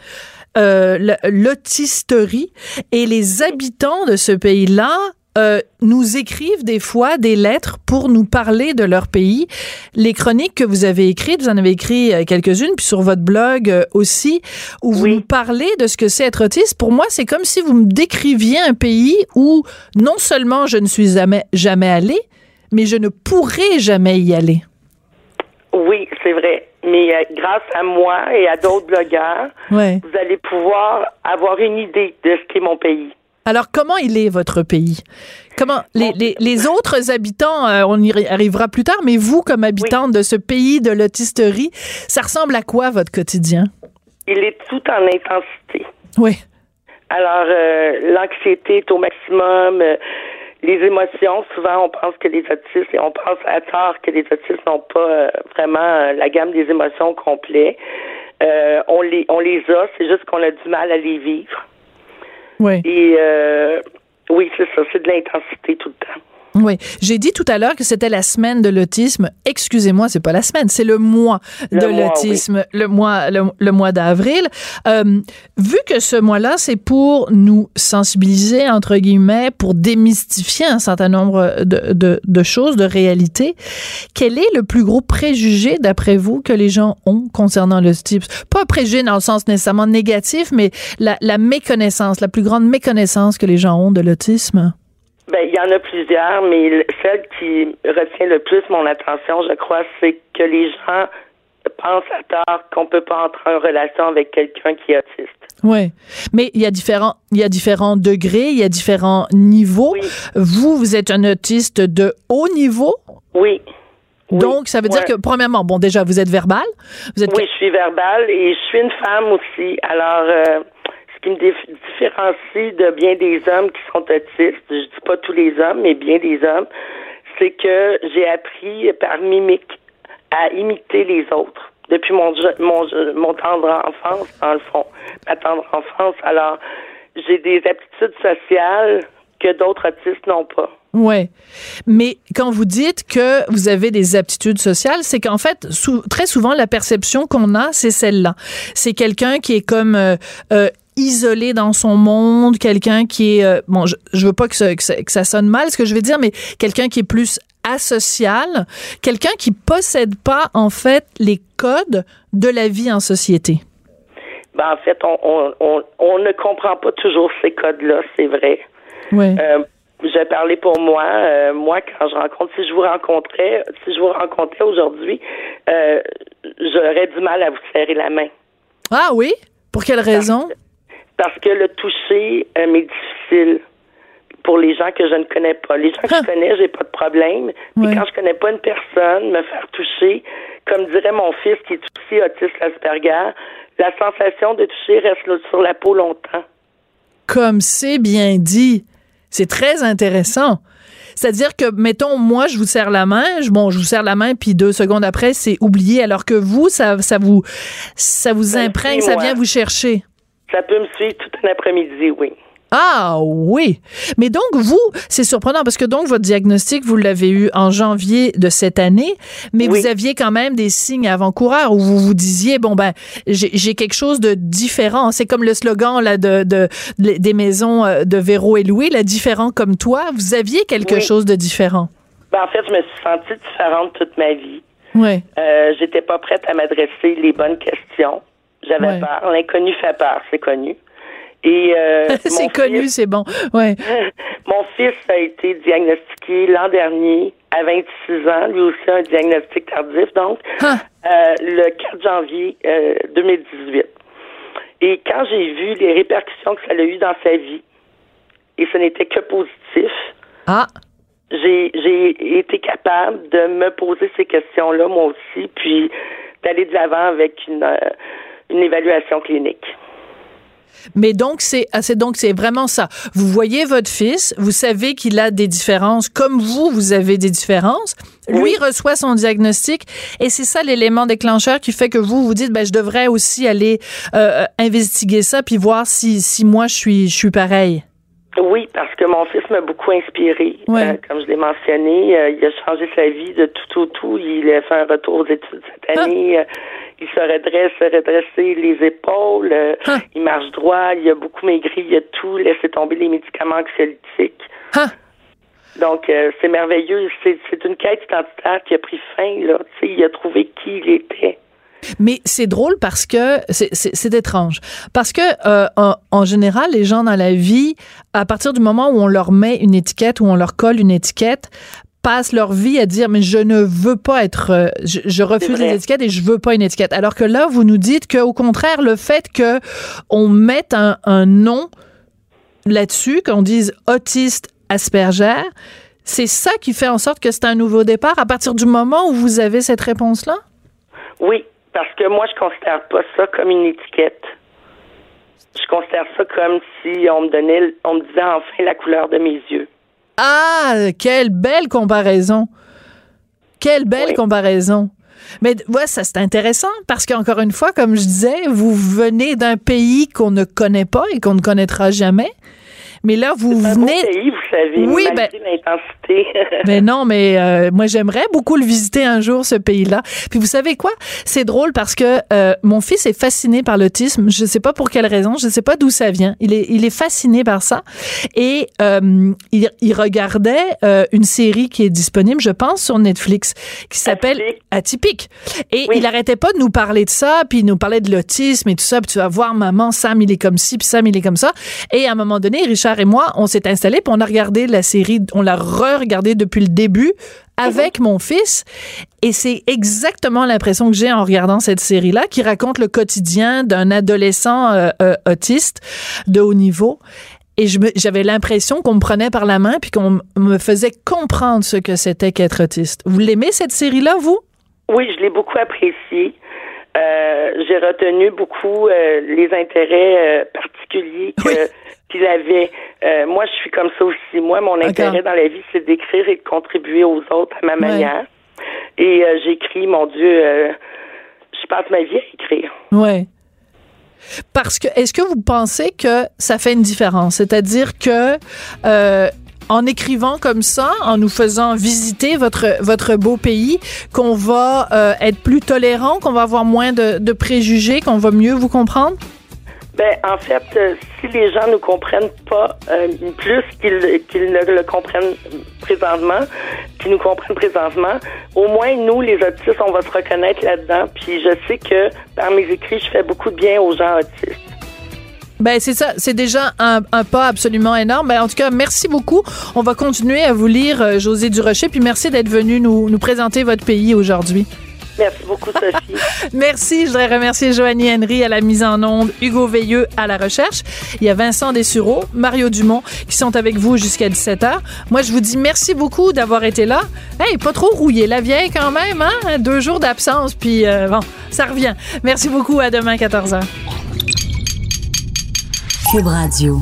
Speaker 1: Euh, l'autisterie et les habitants de ce pays-là euh, nous écrivent des fois des lettres pour nous parler de leur pays. Les chroniques que vous avez écrites, vous en avez écrit euh, quelques-unes, puis sur votre blog euh, aussi, où vous nous parlez de ce que c'est être autiste. Pour moi, c'est comme si vous me décriviez un pays où non seulement je ne suis jamais, jamais allée, mais je ne pourrai jamais y aller.
Speaker 6: Oui, c'est vrai. Mais euh, grâce à moi et à d'autres blogueurs,
Speaker 1: Ouais.
Speaker 6: vous allez pouvoir avoir une idée de ce qu'est mon pays.
Speaker 1: Alors, comment il est votre pays? Comment les, les, les autres habitants, euh, on y arrivera plus tard, mais vous, comme habitante de ce pays de l'autisterie, ça ressemble à quoi votre quotidien?
Speaker 6: Il est tout en intensité.
Speaker 1: Oui.
Speaker 6: Alors, euh, l'anxiété est au maximum. Les émotions, souvent, on pense que les autistes, et on pense à tort que les autistes n'ont pas euh, vraiment euh, la gamme des émotions au complet. Euh, on les, on les a, c'est juste qu'on a du mal à les vivre.
Speaker 1: Oui.
Speaker 6: Et euh, oui, c'est ça, c'est de l'intensité tout le temps.
Speaker 1: Oui. J'ai dit tout à l'heure que c'était la semaine de l'autisme. Excusez-moi, c'est pas la semaine, c'est le mois
Speaker 6: Le
Speaker 1: de l'autisme, le mois, le, le mois d'avril. Euh, vu que ce mois-là, c'est pour nous sensibiliser, entre guillemets, pour démystifier un certain nombre de, de, de choses, de réalités, quel est le plus gros préjugé, d'après vous, que les gens ont concernant l'autisme? Pas un préjugé dans le sens nécessairement négatif, mais la, la méconnaissance, la plus grande méconnaissance que les gens ont de l'autisme?
Speaker 6: Ben, il y en a plusieurs, mais le- celle qui retient le plus mon attention, je crois, c'est que les gens pensent à tort qu'on peut pas entrer en relation avec quelqu'un qui est autiste.
Speaker 1: Oui, mais il y a différents, il y a différents degrés, il y a différents niveaux.
Speaker 6: Oui.
Speaker 1: Vous, vous êtes un autiste de haut niveau,
Speaker 6: Oui. Oui.
Speaker 1: donc ça veut dire que premièrement, bon déjà vous êtes verbal, vous êtes
Speaker 6: Oui, je suis verbale et je suis une femme aussi. Alors, euh, qui me dif- différencie de bien des hommes qui sont autistes, je dis pas tous les hommes, mais bien des hommes, c'est que j'ai appris par mimique à imiter les autres depuis mon, tendre enfance, dans le fond, ma tendre enfance. Alors, j'ai des aptitudes sociales que d'autres autistes n'ont pas.
Speaker 1: Ouais. Mais quand vous dites que vous avez des aptitudes sociales, c'est qu'en fait, très souvent, la perception qu'on a, c'est celle-là. C'est quelqu'un qui est comme euh, euh, isolé dans son monde, quelqu'un qui est... euh, bon, je, je veux pas que ça, que, ça, que ça sonne mal, ce que je vais dire, mais quelqu'un qui est plus asocial, quelqu'un qui possède pas, en fait, les codes de la vie en société.
Speaker 6: Ben, en fait, on, on, on, on ne comprend pas toujours ces codes-là, c'est vrai.
Speaker 1: Ouais.
Speaker 6: Euh, je vais parler pour moi. Euh, moi, quand je rencontre, si je vous rencontrais, si je vous rencontrais aujourd'hui, euh, j'aurais du mal à vous serrer la main.
Speaker 1: Ah oui? Pour quelle raison?
Speaker 6: Parce que le toucher euh, m'est difficile pour les gens que je ne connais pas. Les gens que
Speaker 1: Ah.
Speaker 6: je connais, j'ai pas de problème. Mais quand je connais pas une personne, me faire toucher, comme dirait mon fils qui est aussi autiste Asperger, la sensation de toucher reste sur la peau longtemps.
Speaker 1: Comme c'est bien dit. C'est très intéressant. C'est-à-dire que, mettons, moi, je vous serre la main, je, bon, je vous serre la main, puis deux secondes après, c'est oublié, alors que vous, ça, ça vous, ça vous imprègne, ça vient vous chercher.
Speaker 6: Ça peut me suivre tout un après-midi, oui.
Speaker 1: Ah oui. Mais donc, vous, c'est surprenant parce que donc, votre diagnostic, vous l'avez eu en janvier de cette année, mais
Speaker 6: Oui.
Speaker 1: vous aviez quand même des signes avant-coureurs où vous vous disiez, bon, ben, j'ai quelque chose de différent. C'est comme le slogan là, de, de, de- des maisons euh, de Véro et Louis, là, différent comme toi. Vous aviez quelque
Speaker 6: Oui.
Speaker 1: chose de différent.
Speaker 6: Ben, en fait, je me suis sentie différente toute ma vie.
Speaker 1: Oui.
Speaker 6: Euh, J'étais pas prête à m'adresser les bonnes questions. J'avais
Speaker 1: Ouais.
Speaker 6: peur. L'inconnu fait peur, c'est connu. Et euh,
Speaker 1: c'est connu, c'est bon. Ouais.
Speaker 6: Mon fils a été diagnostiqué l'an dernier à 26 ans, lui aussi un diagnostic tardif, donc
Speaker 1: Ah.
Speaker 6: euh, le 4 janvier euh, 2018. Et quand j'ai vu les répercussions que ça a eu dans sa vie, et ce n'était que positif,
Speaker 1: Ah.
Speaker 6: j'ai j'ai été capable de me poser ces questions-là moi aussi, puis d'aller de l'avant avec une, euh, une évaluation clinique.
Speaker 1: Mais donc c'est ah, c'est donc c'est vraiment ça. Vous voyez votre fils, vous savez qu'il a des différences comme vous vous avez des différences. Lui
Speaker 6: Oui.
Speaker 1: reçoit son diagnostic et c'est ça l'élément déclencheur qui fait que vous vous dites ben je devrais aussi aller euh, investiguer ça puis voir si si moi je suis je suis pareil.
Speaker 6: Oui, parce que mon fils m'a beaucoup inspiré.
Speaker 1: Ouais.
Speaker 6: Euh, comme je l'ai mentionné, euh, il a changé sa vie de tout au tout. Il a fait un retour aux études cette
Speaker 1: Ah.
Speaker 6: année. Euh, il se redresse, se redresser les épaules. Euh,
Speaker 1: Ah.
Speaker 6: Il marche droit. Il a beaucoup maigri. Il a tout laissé tomber les médicaments anxiolytiques.
Speaker 1: Ah.
Speaker 6: Donc, euh, c'est merveilleux. C'est une quête identitaire qui a pris fin. Là. Tu sais, il a trouvé qui il était.
Speaker 1: Mais c'est drôle parce que c'est- étrange. Parce que euh, en, en général, les gens dans la vie, à partir du moment où on leur met une étiquette, où on leur colle une étiquette, passent leur vie à dire mais je ne veux pas être euh, je, je refuse les étiquettes et je veux pas une étiquette alors que là vous nous dites que au contraire le fait que on mette un, un nom là-dessus qu'on dise autiste Asperger c'est ça qui fait en sorte que c'est un nouveau départ à partir du moment où vous avez cette réponse là
Speaker 6: Oui, parce que moi, je considère pas ça comme une étiquette. Je considère ça comme si on me donnait, on me disait enfin la couleur de mes yeux.
Speaker 1: Ah, quelle belle comparaison. Quelle belle
Speaker 6: Oui.
Speaker 1: comparaison. Mais ouais, ça c'est intéressant parce qu'encore une fois, comme je disais, vous venez d'un pays qu'on ne connaît pas et qu'on ne connaîtra jamais. Mais là, vous
Speaker 6: C'est un beau
Speaker 1: venez.
Speaker 6: pays, vous savez,
Speaker 1: Oui,
Speaker 6: malgré l'intensité.
Speaker 1: Mais non, mais euh, moi j'aimerais beaucoup le visiter un jour ce pays-là. Puis vous savez quoi? C'est drôle parce que euh, mon fils est fasciné par l'autisme. Je sais pas pour quelle raison, je sais pas d'où ça vient. Il est il est fasciné par ça et euh, il, il regardait une série qui est disponible, je pense, sur Netflix, qui s'appelle
Speaker 6: Atypique.
Speaker 1: Atypique. Et
Speaker 6: Oui.
Speaker 1: il arrêtait pas de nous parler de ça, puis il nous parlait de l'autisme et tout ça. Puis tu vas voir maman, Sam il est comme ci, puis Sam il est comme ça. Et à un moment donné, Richard et moi, on s'est installés, puis on a regardé la série, on l'a re-regardée depuis le début avec mon fils. Et c'est exactement l'impression que j'ai en regardant cette série-là, qui raconte le quotidien d'un adolescent euh, euh, autiste de haut niveau. Et j'avais l'impression qu'on me prenait par la main puis qu'on me faisait comprendre ce que c'était qu'être autiste. Vous l'aimez cette série-là, vous?
Speaker 6: Oui, je l'ai beaucoup apprécié. Euh, J'ai retenu beaucoup euh, les intérêts euh, particuliers que-
Speaker 1: Oui.
Speaker 6: Qu'il avait. Euh, moi, je suis comme ça aussi. Moi, mon intérêt dans la vie, c'est d'écrire et de contribuer aux autres à ma manière. Et euh, j'écris, mon Dieu, euh, je passe ma vie à écrire.
Speaker 1: Ouais. Parce que, est-ce que vous pensez que ça fait une différence? C'est-à-dire que, en écrivant comme ça, en nous faisant visiter votre, votre beau pays, qu'on va euh, être plus tolérant, qu'on va avoir moins de, de préjugés, qu'on va mieux vous comprendre?
Speaker 6: Ben, en fait, euh, si les gens ne comprennent pas euh, plus qu'ils ne le comprennent présentement, qu'ils nous comprennent présentement, au moins nous, les autistes, on va se reconnaître là-dedans. Puis je sais que par mes écrits, je fais beaucoup de bien aux gens autistes.
Speaker 1: Ben c'est ça, c'est déjà un, un pas absolument énorme. Ben, en tout cas, merci beaucoup. On va continuer à vous lire, euh, José Durocher, puis merci d'être venu nous, nous présenter votre pays aujourd'hui.
Speaker 6: Merci beaucoup, Sophie.
Speaker 1: Merci. Je voudrais remercier Joanie Henry à la mise en onde, Hugo Veilleux à la recherche. Il y a Vincent Dessureau, Mario Dumont qui sont avec vous jusqu'à 17h. Moi, je vous dis merci beaucoup d'avoir été là. Hey, pas trop rouillé la vieille quand même, hein? Deux jours d'absence, puis euh, bon, ça revient. Merci beaucoup. À demain, 14h.
Speaker 4: Cube Radio.